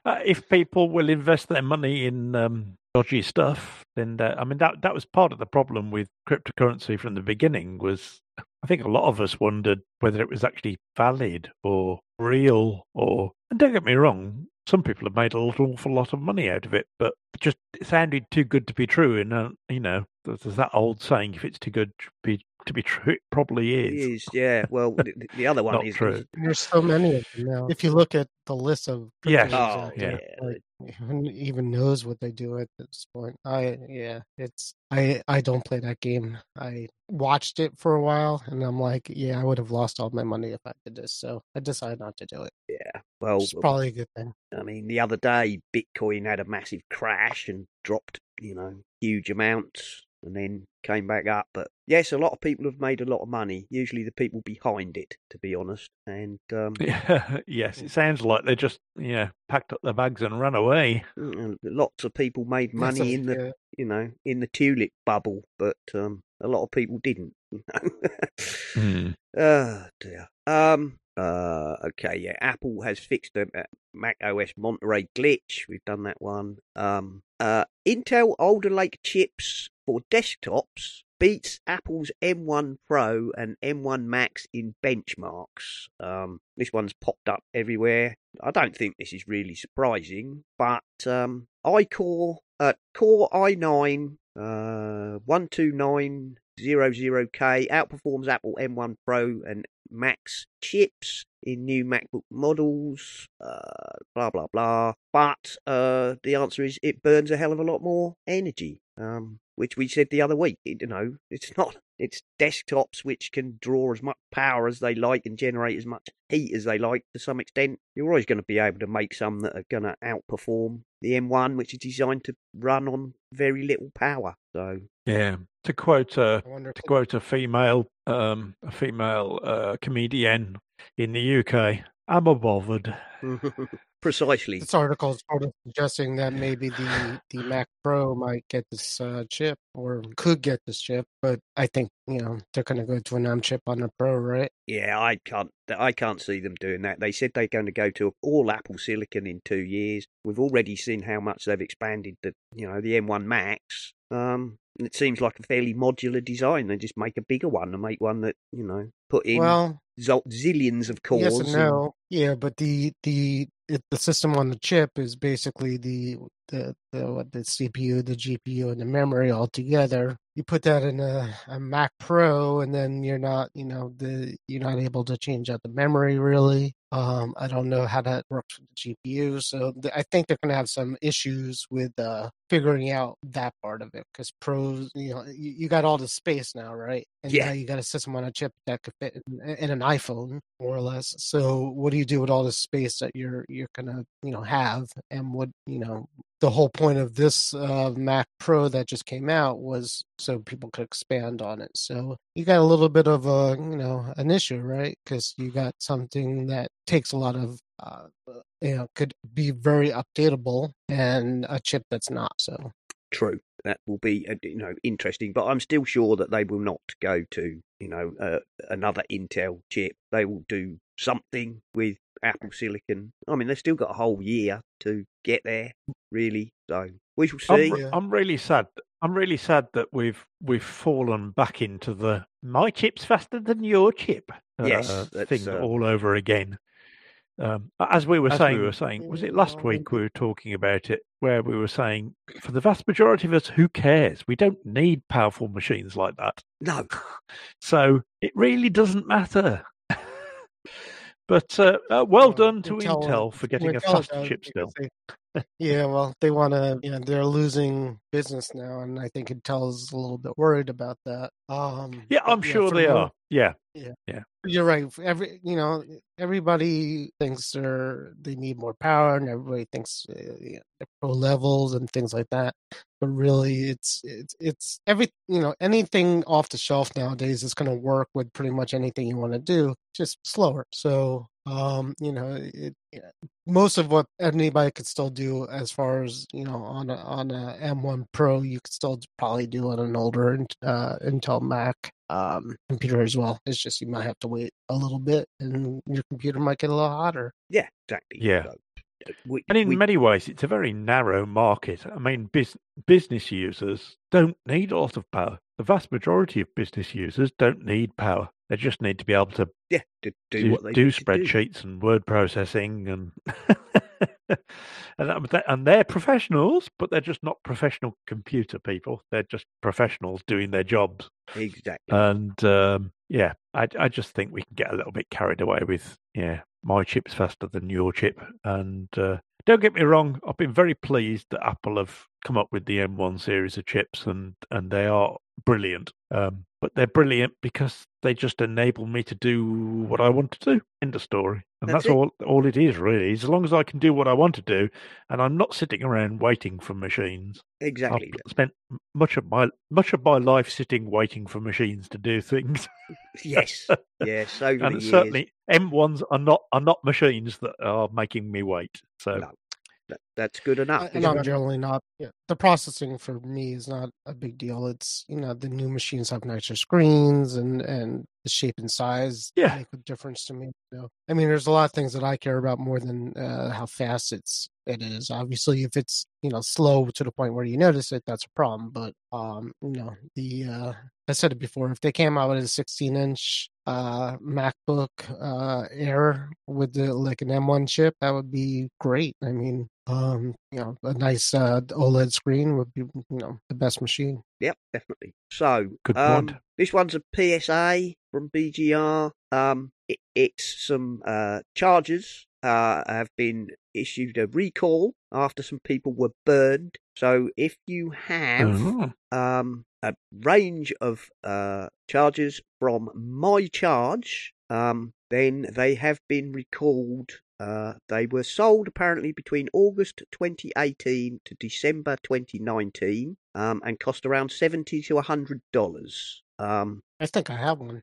uh, if people will invest their money in um, dodgy stuff, then uh, I mean that that was part of the problem with cryptocurrency from the beginning. Was I think a lot of us wondered whether it was actually valid or real, or and don't get me wrong, some people have made an awful lot of money out of it, but just it sounded too good to be true. And uh, you know, there's that old saying: if it's too good to be to be true, it probably is. It is, yeah. Well, the, the other one is true. There's so many of them now. If you look at the list of Yes. Oh, out yeah. like, even knows what they do at this point? I yeah, it's I I don't play that game. I watched it for a while, and I'm like, yeah, I would have lost all my money if I did this. So I decided not to do it. Yeah. Well, is probably a good thing. I mean, the other day Bitcoin had a massive crash and dropped, you know, huge amounts and then came back up. But yes, a lot of people have made a lot of money. Usually the people behind it, to be honest. And um, yes, it sounds like they just yeah packed up their bags and ran away. mm, lots of people made money a- in the, yeah. you know, in the tulip bubble, but um, a lot of people didn't. Oh dear. Um. Uh. Okay. Yeah. Apple has fixed the uh, Mac OS Monterey glitch. We've done that one. Um. Uh. Intel Alder Lake chips for desktops beats Apple's M1 Pro and M1 Max in benchmarks. Um. This one's popped up everywhere. I don't think this is really surprising, but um, iCore uh, Core i9 uh 12900K outperforms Apple M1 Pro and Max chips in new MacBook models, uh, blah blah blah. But uh, the answer is it burns a hell of a lot more energy, um, which we said the other week. You know, it's not. It's desktops which can draw as much power as they like and generate as much heat as they like to some extent. You're always going to be able to make some that are going to outperform the M1, which is designed to run on very little power. So Yeah, to quote a I wonder. to quote a female um a female uh, comedian in the UK, I'm a bothered. precisely. This article is sort of suggesting that maybe the, the Mac Pro might get this uh, chip or could get this chip, but I think you know they're going to go to an M chip on the Pro, right? Yeah, I can't. I can't see them doing that. They said they're going to go to all Apple Silicon in two years. We've already seen how much they've expanded the, you know, the M1 Max. Um, and it seems like a fairly modular design. They just make a bigger one and make one that you know put in Well, zillions of cores. yes and and- no. Yeah, but the the it, the system on the chip is basically the the the what the CPU, the GPU, and the memory all together. You put that in a, a Mac Pro, and then you're not, you know, the you're not able to change out the memory really. Um, I don't know how that works with the GPU, so th- I think they're going to have some issues with uh, figuring out that part of it because pros, you know, you, you got all the space now, right? And Yeah. now you got a system on a chip that could fit in, in an iPhone more or less. So what do you do with all the space that you're you're gonna you know have, and what you know the whole point of this uh, Mac Pro that just came out was so people could expand on it. So you got a little bit of a you know an issue, right? Because you got something that takes a lot of uh, you know could be very updatable, and a chip that's not. So True. That will be, uh, you know, interesting. But I'm still sure that they will not go to, you know, uh, another Intel chip. They will do something with Apple Silicon. I mean, they've still got a whole year to get there, really. So we shall I'm, see. re- Yeah. I'm really sad. I'm really sad that we've we've fallen back into the my chip's faster than your chip Yes, uh, that's, thing uh, all over again. Um, as we were As saying, we we were- were saying, was it last week we were talking about it, where we were saying, for the vast majority of us, who cares? We don't need powerful machines like that. No, So it really doesn't matter. But uh, uh, well done to Intel, Intel for getting a faster does chip still. they- yeah, well, they want to. You know, they're losing business now, and I think Intel's a little bit worried about that. Um, Yeah, I'm sure for they the mo- are. Yeah, yeah, yeah. You're right. Every you know, everybody thinks they're they need more power, and everybody thinks uh, pro levels and things like that. But really, it's it's it's every you know anything off the shelf nowadays is going to work with pretty much anything you want to do, just slower. So um, you know, it, yeah, most of what anybody could still do as far as you know on a, on a M1 Pro, you could still probably do on an older uh, Intel Mac um, computer as well. It's just you might have to wait a little bit, and your computer might get a little hotter. Yeah, exactly. Yeah. So, we, and in we- many ways, it's a very narrow market. I mean, bus- business users don't need a lot of power. The vast majority of business users don't need power. They just need to be able to yeah, to do, do, what they do spreadsheets and word processing and and that- and they're professionals, but they're just not professional computer people. They're just professionals doing their jobs. Exactly. And um, yeah, I I just think we can get a little bit carried away with yeah, my chip's faster than your chip. And uh, don't get me wrong, I've been very pleased that Apple have come up with the M1 series of chips, and and they are brilliant. Um, but they're brilliant because they just enable me to do what I want to do in the story, and That's that's, it. all. All it is really. As long as I can do what I want to do, and I'm not sitting around waiting for machines. exactly. I've spent much of my much of my life sitting waiting for machines to do things. Yes. Yes. And certainly M1s are not are not machines that are making me wait. So No. That, that's good enough. and I'm generally not. Yeah, the processing for me is not a big deal. It's you know the new machines have nicer screens and and the shape and size Yeah. make a difference to me. You know, I mean, there's a lot of things that I care about more than uh, how fast it's it is. Obviously, if it's you know slow to the point where you notice it, that's a problem. But um, you know the uh, I said it before. If they came out with a 16 inch uh MacBook uh Air with the like an M1 chip, that would be great. I mean, um, you know, a nice uh OLED screen would be you know the best machine. Yep, definitely. So, Good um, point. this one's a PSA from BGR. Um, it, it's some uh, chargers uh, have been issued a recall after some people were burned. So, if you have Oh. um, a range of uh, chargers from MyCharge, um, then they have been recalled. Uh, they were sold apparently between August 2018 to December 2019 um, and cost around 70 to $100. Um, I think I have one.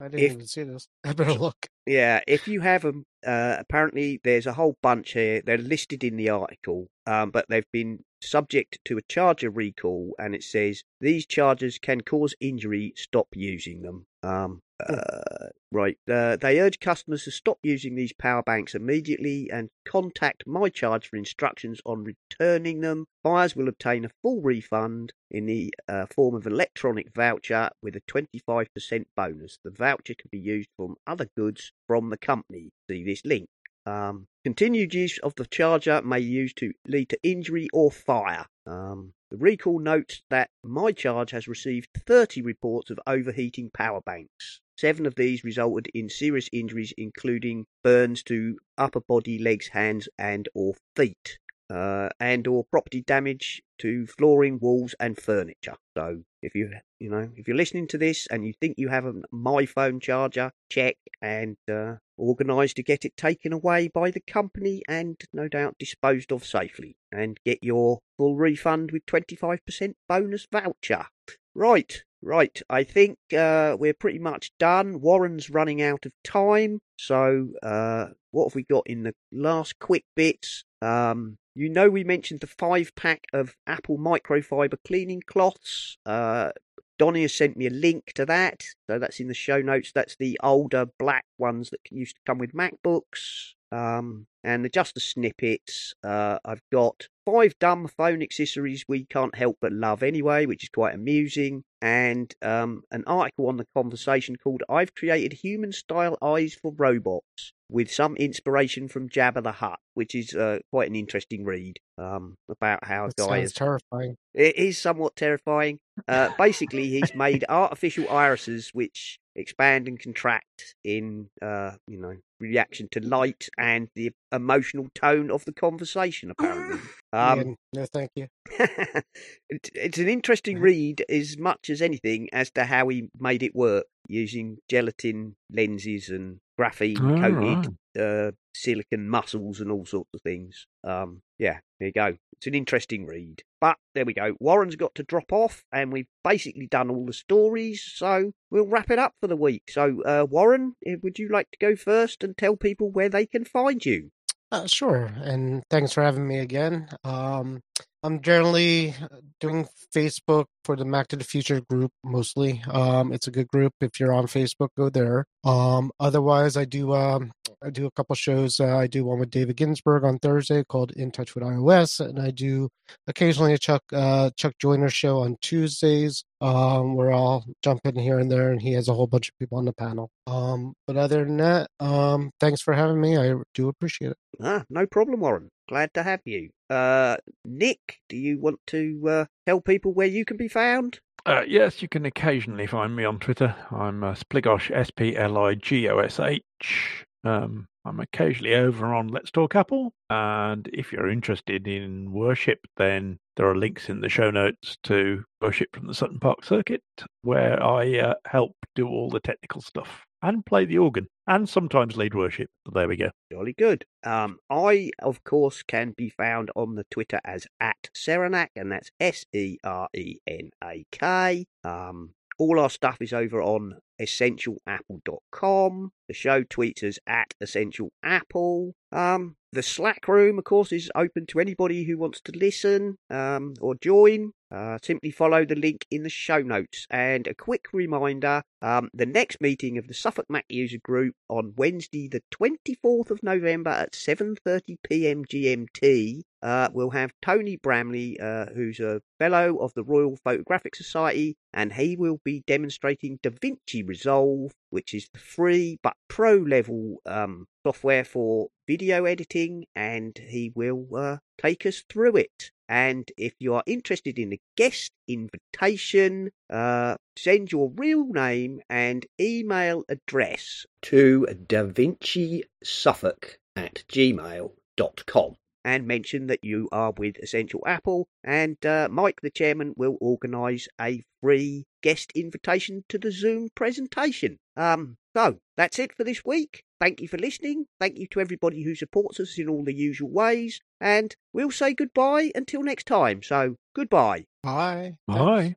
I didn't If- even see this. I better look. yeah, if you have them, uh, apparently there's a whole bunch here. They're listed in the article, um, but they've been subject to a charger recall, and it says these chargers can cause injury. Stop using them. Um, uh, right. Uh, they urge customers to stop using these power banks immediately and contact MyCharge for instructions on returning them. Buyers will obtain a full refund in the uh, form of electronic voucher with a 25% bonus. The voucher can be used from other goods from the company. See this link. Um, continued use of the charger may use to lead to injury or fire. Um, the recall notes that MyCharge has received 30 reports of overheating power banks. Seven of these resulted in serious injuries, including burns to upper body, legs, hands, and or feet, uh, and or property damage to flooring, walls, and furniture. So, if you you know if you're listening to this and you think you have a My Phone charger, check and uh, organise to get it taken away by the company and no doubt disposed of safely, and get your full refund with 25% bonus voucher. Right, right. I think uh, we're pretty much done. Warren's running out of time, so uh, what have we got in the last quick bits? Um, you know, we mentioned the five pack of Apple microfiber cleaning cloths. Uh, Donny has sent me a link to that, so that's in the show notes. That's the older black ones that used to come with MacBooks. Um, and just the snippets. Uh, I've got five dumb phone accessories we can't help but love anyway, which is quite amusing, and um, an article on the conversation called "I've created human-style eyes for robots." With some inspiration from Jabba the Hutt, which is uh, quite an interesting read um, about how a That guy has terrifying. it is somewhat terrifying. Uh, basically, he's made artificial irises which expand and contract in, uh, you know, reaction to light and the emotional tone of the conversation. Apparently, um, Yeah, no, thank you. it, it's an interesting read as much as anything as to how he made it work using gelatin lenses and graphene Oh, coated uh, silicon muscles and all sorts of things. Um, yeah, there you go. It's an interesting read. But there we go. Warren's got to drop off, and we've basically done all the stories, so we'll wrap it up for the week. So, uh, Warren, eh, would you like to go first and tell people where they can find you? Uh, sure, and thanks for having me again. Um, I'm generally doing Facebook for the Mac to the Future group mostly. Um, it's a good group. If you're on Facebook, go there. Um, otherwise, I do um, I do a couple shows. Uh, I do one with David Ginsburg on Thursday called In Touch with iOS, and I do occasionally a Chuck uh, Chuck Joiner show on Tuesdays. Um, where I'll jump in here and there, and he has a whole bunch of people on the panel. Um, but other than that, um, thanks for having me. I do appreciate it. Ah, no problem, Warren. Glad to have you. Uh, Nick, do you want to uh, tell people where you can be found? Uh, yes, you can occasionally find me on Twitter. I'm uh, Spligosh, S P L I G O S H. Um, I'm occasionally over on Let's Talk Apple. And if you're interested in worship, then there are links in the show notes to worship from the Sutton Park Circuit, where I uh, help do all the technical stuff and play the organ and sometimes lead worship. There we go. Jolly good. Um, I, of course, can be found on the Twitter as at Serenak, and that's S E R E N A K. Um, all our stuff is over on essentialapple.com. The show tweets us at essentialapple. Um, the Slack room, of course, is open to anybody who wants to listen um, or join. Uh, simply follow the link in the show notes. And a quick reminder um, the next meeting of the Suffolk Mac User Group on Wednesday, the 24th of November at 7:30 p.m. GMT. Uh, we'll have Tony Bramley, uh, who's a fellow of the Royal Photographic Society, and he will be demonstrating DaVinci Resolve, which is the free but pro level um, software for video editing, and he will uh, take us through it. And if you are interested in a guest invitation, uh, send your real name and email address to davincisuffolk at gmail.com and mention that you are with Essential Apple. And uh, Mike, the chairman, will organise a free guest invitation to the Zoom presentation. Um, so that's it for this week. Thank you for listening. Thank you to everybody who supports us in all the usual ways. And we'll say goodbye until next time. So goodbye. Bye. Bye.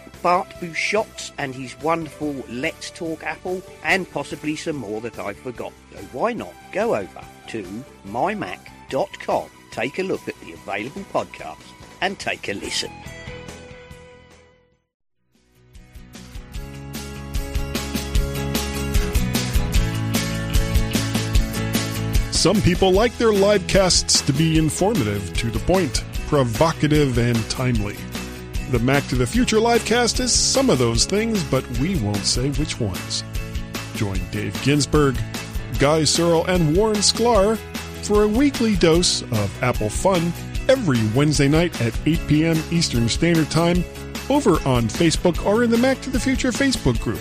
Bart Busschots and his wonderful Let's Talk Apple, and possibly some more that I've forgotten. So why not go over to mymac.com, take a look at the available podcasts, and take a listen. Some people like their live casts to be informative, to the point, provocative, and timely. The Mac to the Future livecast is some of those things, but we won't say which ones. Join Dave Ginsburg, Guy Serle, and Warren Sklar for a weekly dose of Apple fun every Wednesday night at 8 p.m. Eastern Standard Time over on Facebook or in the Mac to the Future Facebook group.